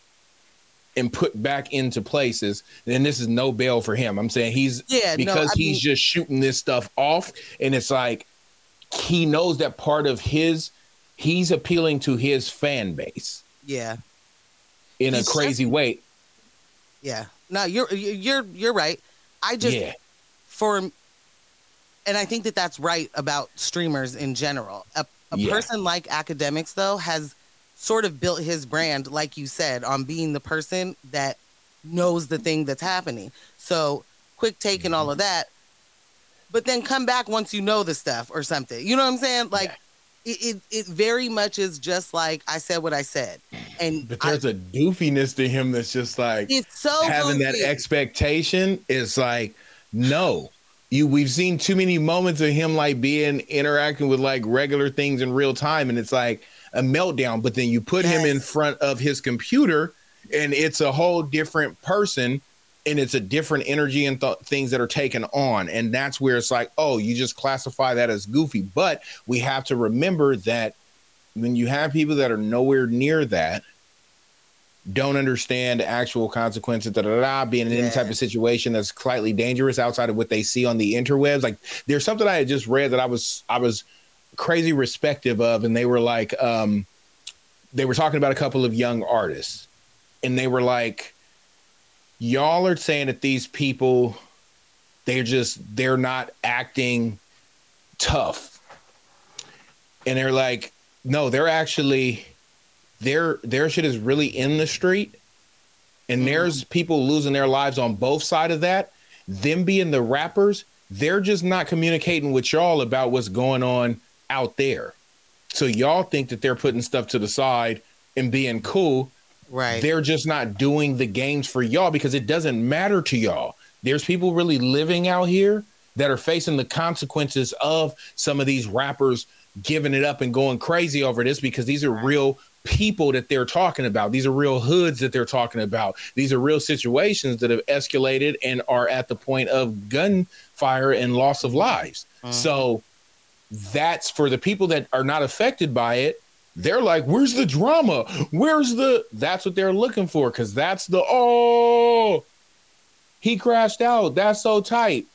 and put back into places. And this is no bail for him. I'm saying he's yeah. because I he's mean, just shooting this stuff off and it's like he knows that part of his he's appealing to his fan base yeah. in He's a crazy just- way. Yeah. No, you're you're you're right. I just yeah. for and I think that that's right about streamers in general. A, a Yeah. person like Akademiks though has sort of built his brand like you said on being the person that knows the thing that's happening. So, quick take and all of mm-hmm. that. But then come back once you know the stuff or something. You know what I'm saying? Like it, it it very much is just like I said what I said. And But there's a doofiness to him that's just like it's so having that expectation is like, no. You we've seen too many moments of him like being interacting with like regular things in real time, and it's like a meltdown. But then you put him in front of his computer, and it's a whole different person, and it's a different energy and th- things that are taken on, and that's where it's like, oh, you just classify that as goofy. But we have to remember that when you have people that are nowhere near that don't understand actual consequences, da, da, da, being in any type of situation that's slightly dangerous outside of what they see on the interwebs. Like there's something I had just read that I was I was crazy respective of, and they were like, um, they were talking about a couple of young artists, and they were like, y'all are saying that these people, they're just they're not acting tough, and they're like, no, they're actually their their shit is really in the street and Mhm. there's people losing their lives on both side of that them being the rappers they're just not communicating with y'all about what's going on out there so y'all think that they're putting stuff to the side and being cool Right. they're just not doing the games for y'all because it doesn't matter to y'all. There's people really living out here that are facing the consequences of some of these rappers giving it up and going crazy over this because these are real people that they're talking about. These are real hoods that they're talking about. These are real situations that have escalated and are at the point of gunfire and loss of lives. Mhm. So that's for the people that are not affected by it. They're like, where's the drama? Where's the that's what they're looking for because that's the oh he crashed out. That's so tight.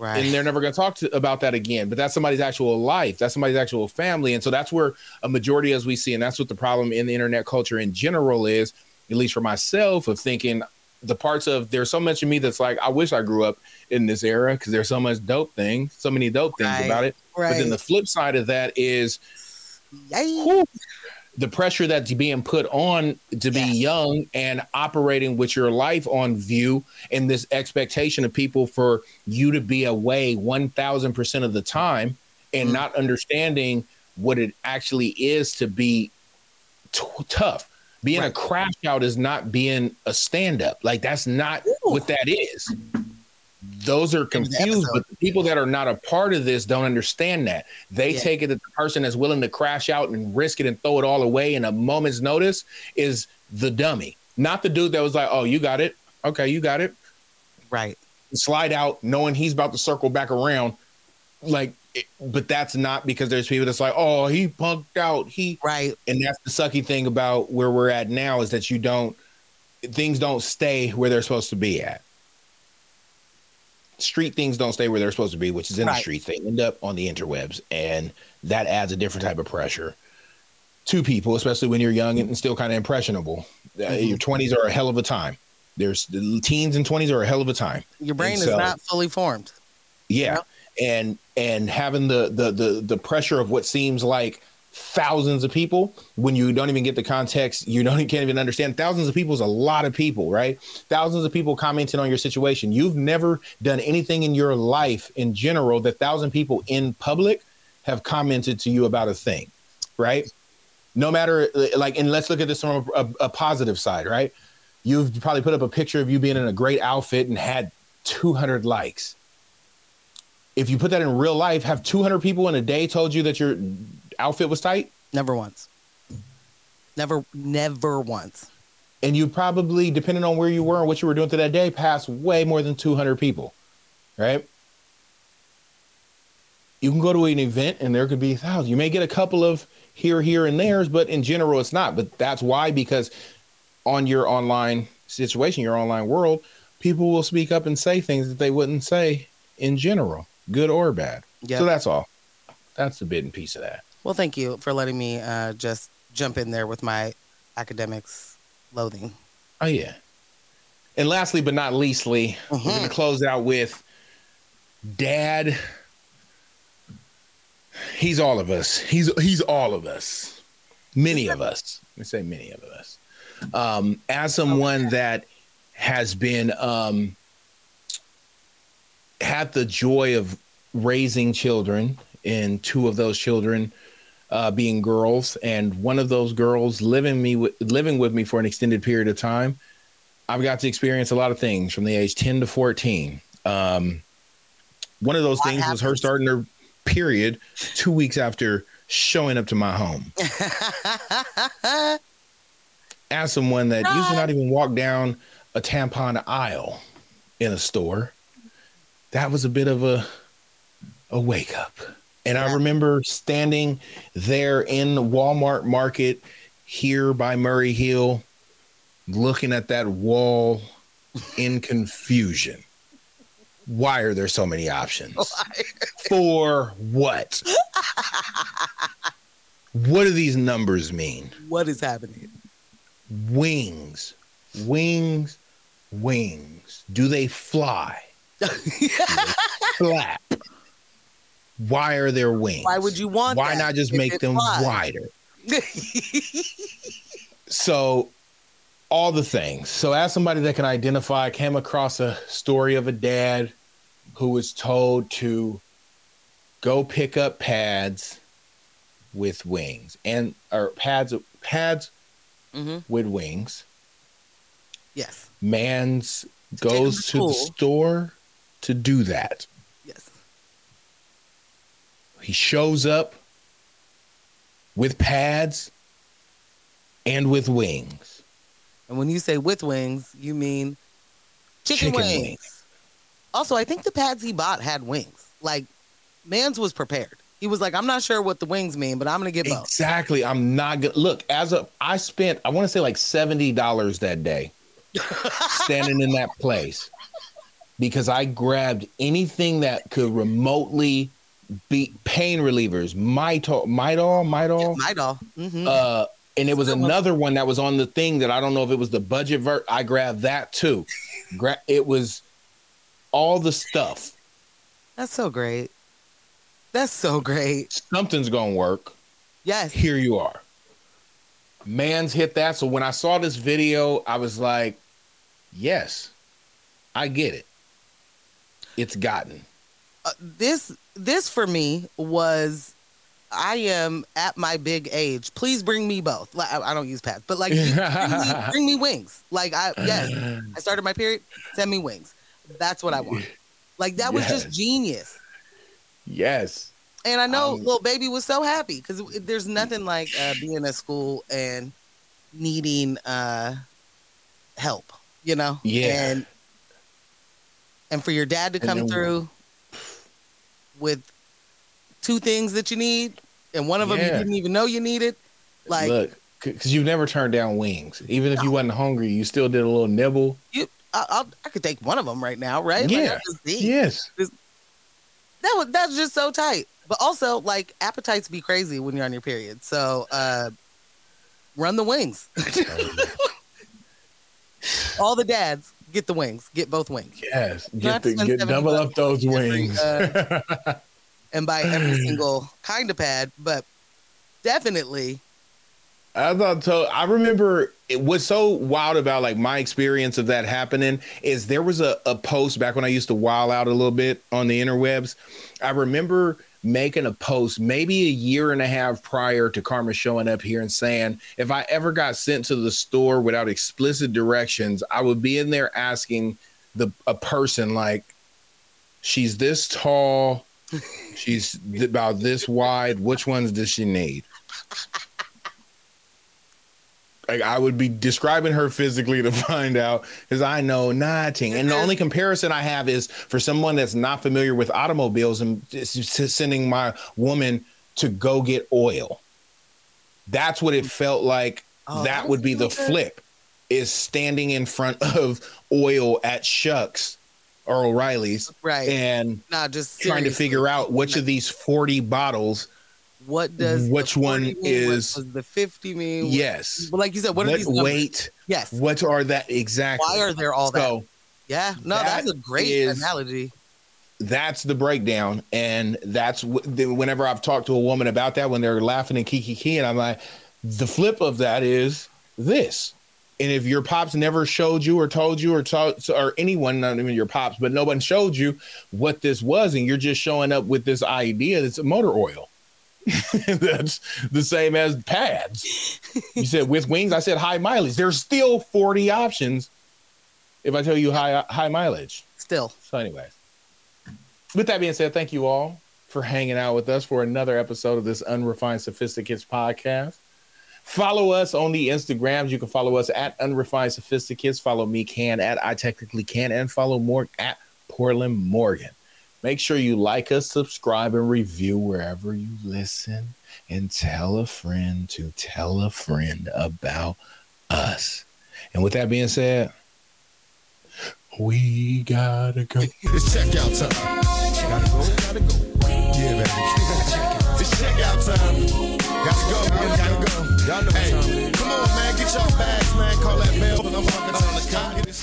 Right. And they're never going to talk about that again. But that's somebody's actual life. That's somebody's actual family. And so that's where a majority, as we see, and that's what the problem in the internet culture in general is, at least for myself, of thinking the parts of there's so much of me that's like, I wish I grew up in this era because there's so much dope thing, so many dope things Right. about it. right. But then the flip side of that is Yay. whew, the pressure that's being put on to be Yes. young and operating with your life on view and this expectation of people for you to be away 1000% of the time and Mhm. not understanding what it actually is to be t- tough being a crash out is not being a stand up like that's not Ooh. what that is those are confused but the people that are not a part of this don't understand that they Yeah. take it that the person that's willing to crash out and risk it and throw it all away in a moment's notice is the dummy, not the dude that was like, "Oh, you got it. Okay, you got it." Right. Slide out, knowing he's about to circle back around. Like, it- but that's not because there's people that's like, "Oh, he punked out. He," Right. and that's the sucky thing about where we're at now is that you don't, things don't stay where they're supposed to be at. Street things don't stay where they're supposed to be, which is in the streets. They end up on the interwebs, and that adds a different type of pressure to people, especially when you're young and still kind of impressionable. Uh, Mhm. your 20s are a hell of a time. There's the teens and 20s are a hell of a time. Your brain so- is not fully formed. Yeah. And and having the the the the pressure of what seems like thousands of people when you don't even get the context, you don't you can't even understand. Thousands of people is a lot of people, right? Thousands of people commenting on your situation. You've never done anything in your life in general that thousand people in public have commented to you about a thing, right? No matter like, and let's look at this from a, a, a positive side, right? You've probably put up a picture of you being in a great outfit and had 200 likes if you put that in real life, have 200 people in a day told you that your outfit was tight, Never once. Never, never once. and you probably, depending on where you were and what you were doing to that day, passed way more than 200 people, right? You can go to an event and there could be thousands. You may get a couple of here, here, and there's, but in general, it's not. But that's why, because on your online situation, your online world, people will speak up and say things that they wouldn't say in general, good or bad. Yeah. So that's all. That's the bit and piece of that. Well, thank you for letting me uh, just jump in there with my Akademiks loathing. Oh yeah. And lastly, but not leastly, we're Mhm. gonna close out with Dad. He's all of us. He's he's all of us. Many of us. Let me say many of us. Um, as someone that has been um, had the joy of raising children, and two of those children uh, being girls, and one of those girls living me with, living with me for an extended period of time. I've got to experience a lot of things from the age 10 to 14. Um, one of those What things was her starting her period two weeks after showing up to my home as someone that used to not even walk down a tampon aisle in a store. That was a bit of a a wake up. And I remember standing there in the Walmart market here by Murray Hill, looking at that wall in confusion. Why are there so many options? For what? what do these numbers mean? what is happening? Wings, wings, wings. Do they fly? Flap. Why are there wings? Why would you want Why not just make them flies? wider? So, all the things. So, as somebody that can identify, I came across a story of a dad who was told to go pick up pads with wings and or pads pads hmm with wings. Yes. Man's 'em goes to to the store to do that. He shows up with pads and with wings. And when you say with wings, you mean chicken, Chicken wings. wings. Also, I think the pads he bought had wings. Like, Mans was prepared. He was like, I'm not sure what the wings mean, but I'm gonna get both. Exactly. I'm not gonna look as a I spent I want to say like $70 that day standing in that place because I grabbed anything that could remotely be pain relievers, Midol, Midol, Midol. My doll. hmm Uh, and it was another one that was on the thing that I don't know if it was the budget vert. I grabbed that too. Gra- it was all the stuff. That's so great. That's so great. Something's gonna work. Yes. Here you are. Man's hit that. So when I saw this video, I was like, yes, I get it. It's gotten. Uh, this this for me was I am at my big age. Please bring me both. Like, I, don't use pads, but like bring, me, bring me wings. Like I yes, I started my period. Send me wings. That's what I want. Like that was just genius. Yes. And I know Um, little baby was so happy because there's nothing like uh, being at school and needing uh, help, you know. Yeah. And and for your dad to come through with two things that you need, and one of them you didn't even know you needed. Like Look, because you've never turned down wings. Even if you wasn't hungry, you still did a little nibble. you, I, I'll, I could take one of them right now, right? Like, Yeah. just deep. Yes. that was that's just so tight. But also, like appetites be crazy when you're on your period. So uh run the wings. All the dads get the wings. Get both wings. Yes. Get, the, get double up those every, wings. uh, And buy every single kind of pad, but definitely I thought so. I remember it was so wild about like my experience of that happening is there was a, a post back when I used to wild out a little bit on the interwebs. I remember making a post maybe a year and a half prior to Karma showing up here and saying if I ever got sent to the store without explicit directions, I would be in there asking the a person like, she's this tall, she's about this wide. Which ones does she need? Like I would be describing her physically to find out because I know nothing. And the mm-hmm. only comparison I have is for someone that's not familiar with automobiles and sending my woman to go get oil. That's what it mm. felt like. Oh, that would be the flip is standing in front of oil at Schucks or O'Reilly's right. and Not just trying to figure out which of these 40 bottles. What does which one is mean? What is- does the fifty mean? Yes. But like you said, what, are What these numbers? weight? Yes. What are that exactly? Why are there all that? so yeah. No, that that's a great is- analogy. that's the breakdown and that's wh- whenever i've talked to a woman about that when they're laughing and kiki key and i'm like the flip of that is this and if your pops never showed you or told you or told or anyone not even your pops but no one showed you what this was and you're just showing up with this idea that's motor oil that's the same as pads you said with wings i said high mileage there's still 40 options if i tell you high high mileage Still. so, anyways, with that being said, thank you all for hanging out with us for another episode of this Unrefined Sophisticates podcast. Follow us on the Instagrams. You can follow us at Unrefined Sophisticates. Follow me, Can, at I Technically Can, and follow Morgan at Portland Morgan. Make sure you like us, subscribe, and review wherever you listen, and tell a friend to tell a friend about us. And with that being said, we gotta go. It's checkout time. Gotta go. Gotta go. Yeah, baby. it's checkout time. Gotta go. Gotta go. Y'all know hey, time. Come on, man. Get your bags, man. Call that bell. I'm fucking on the cop.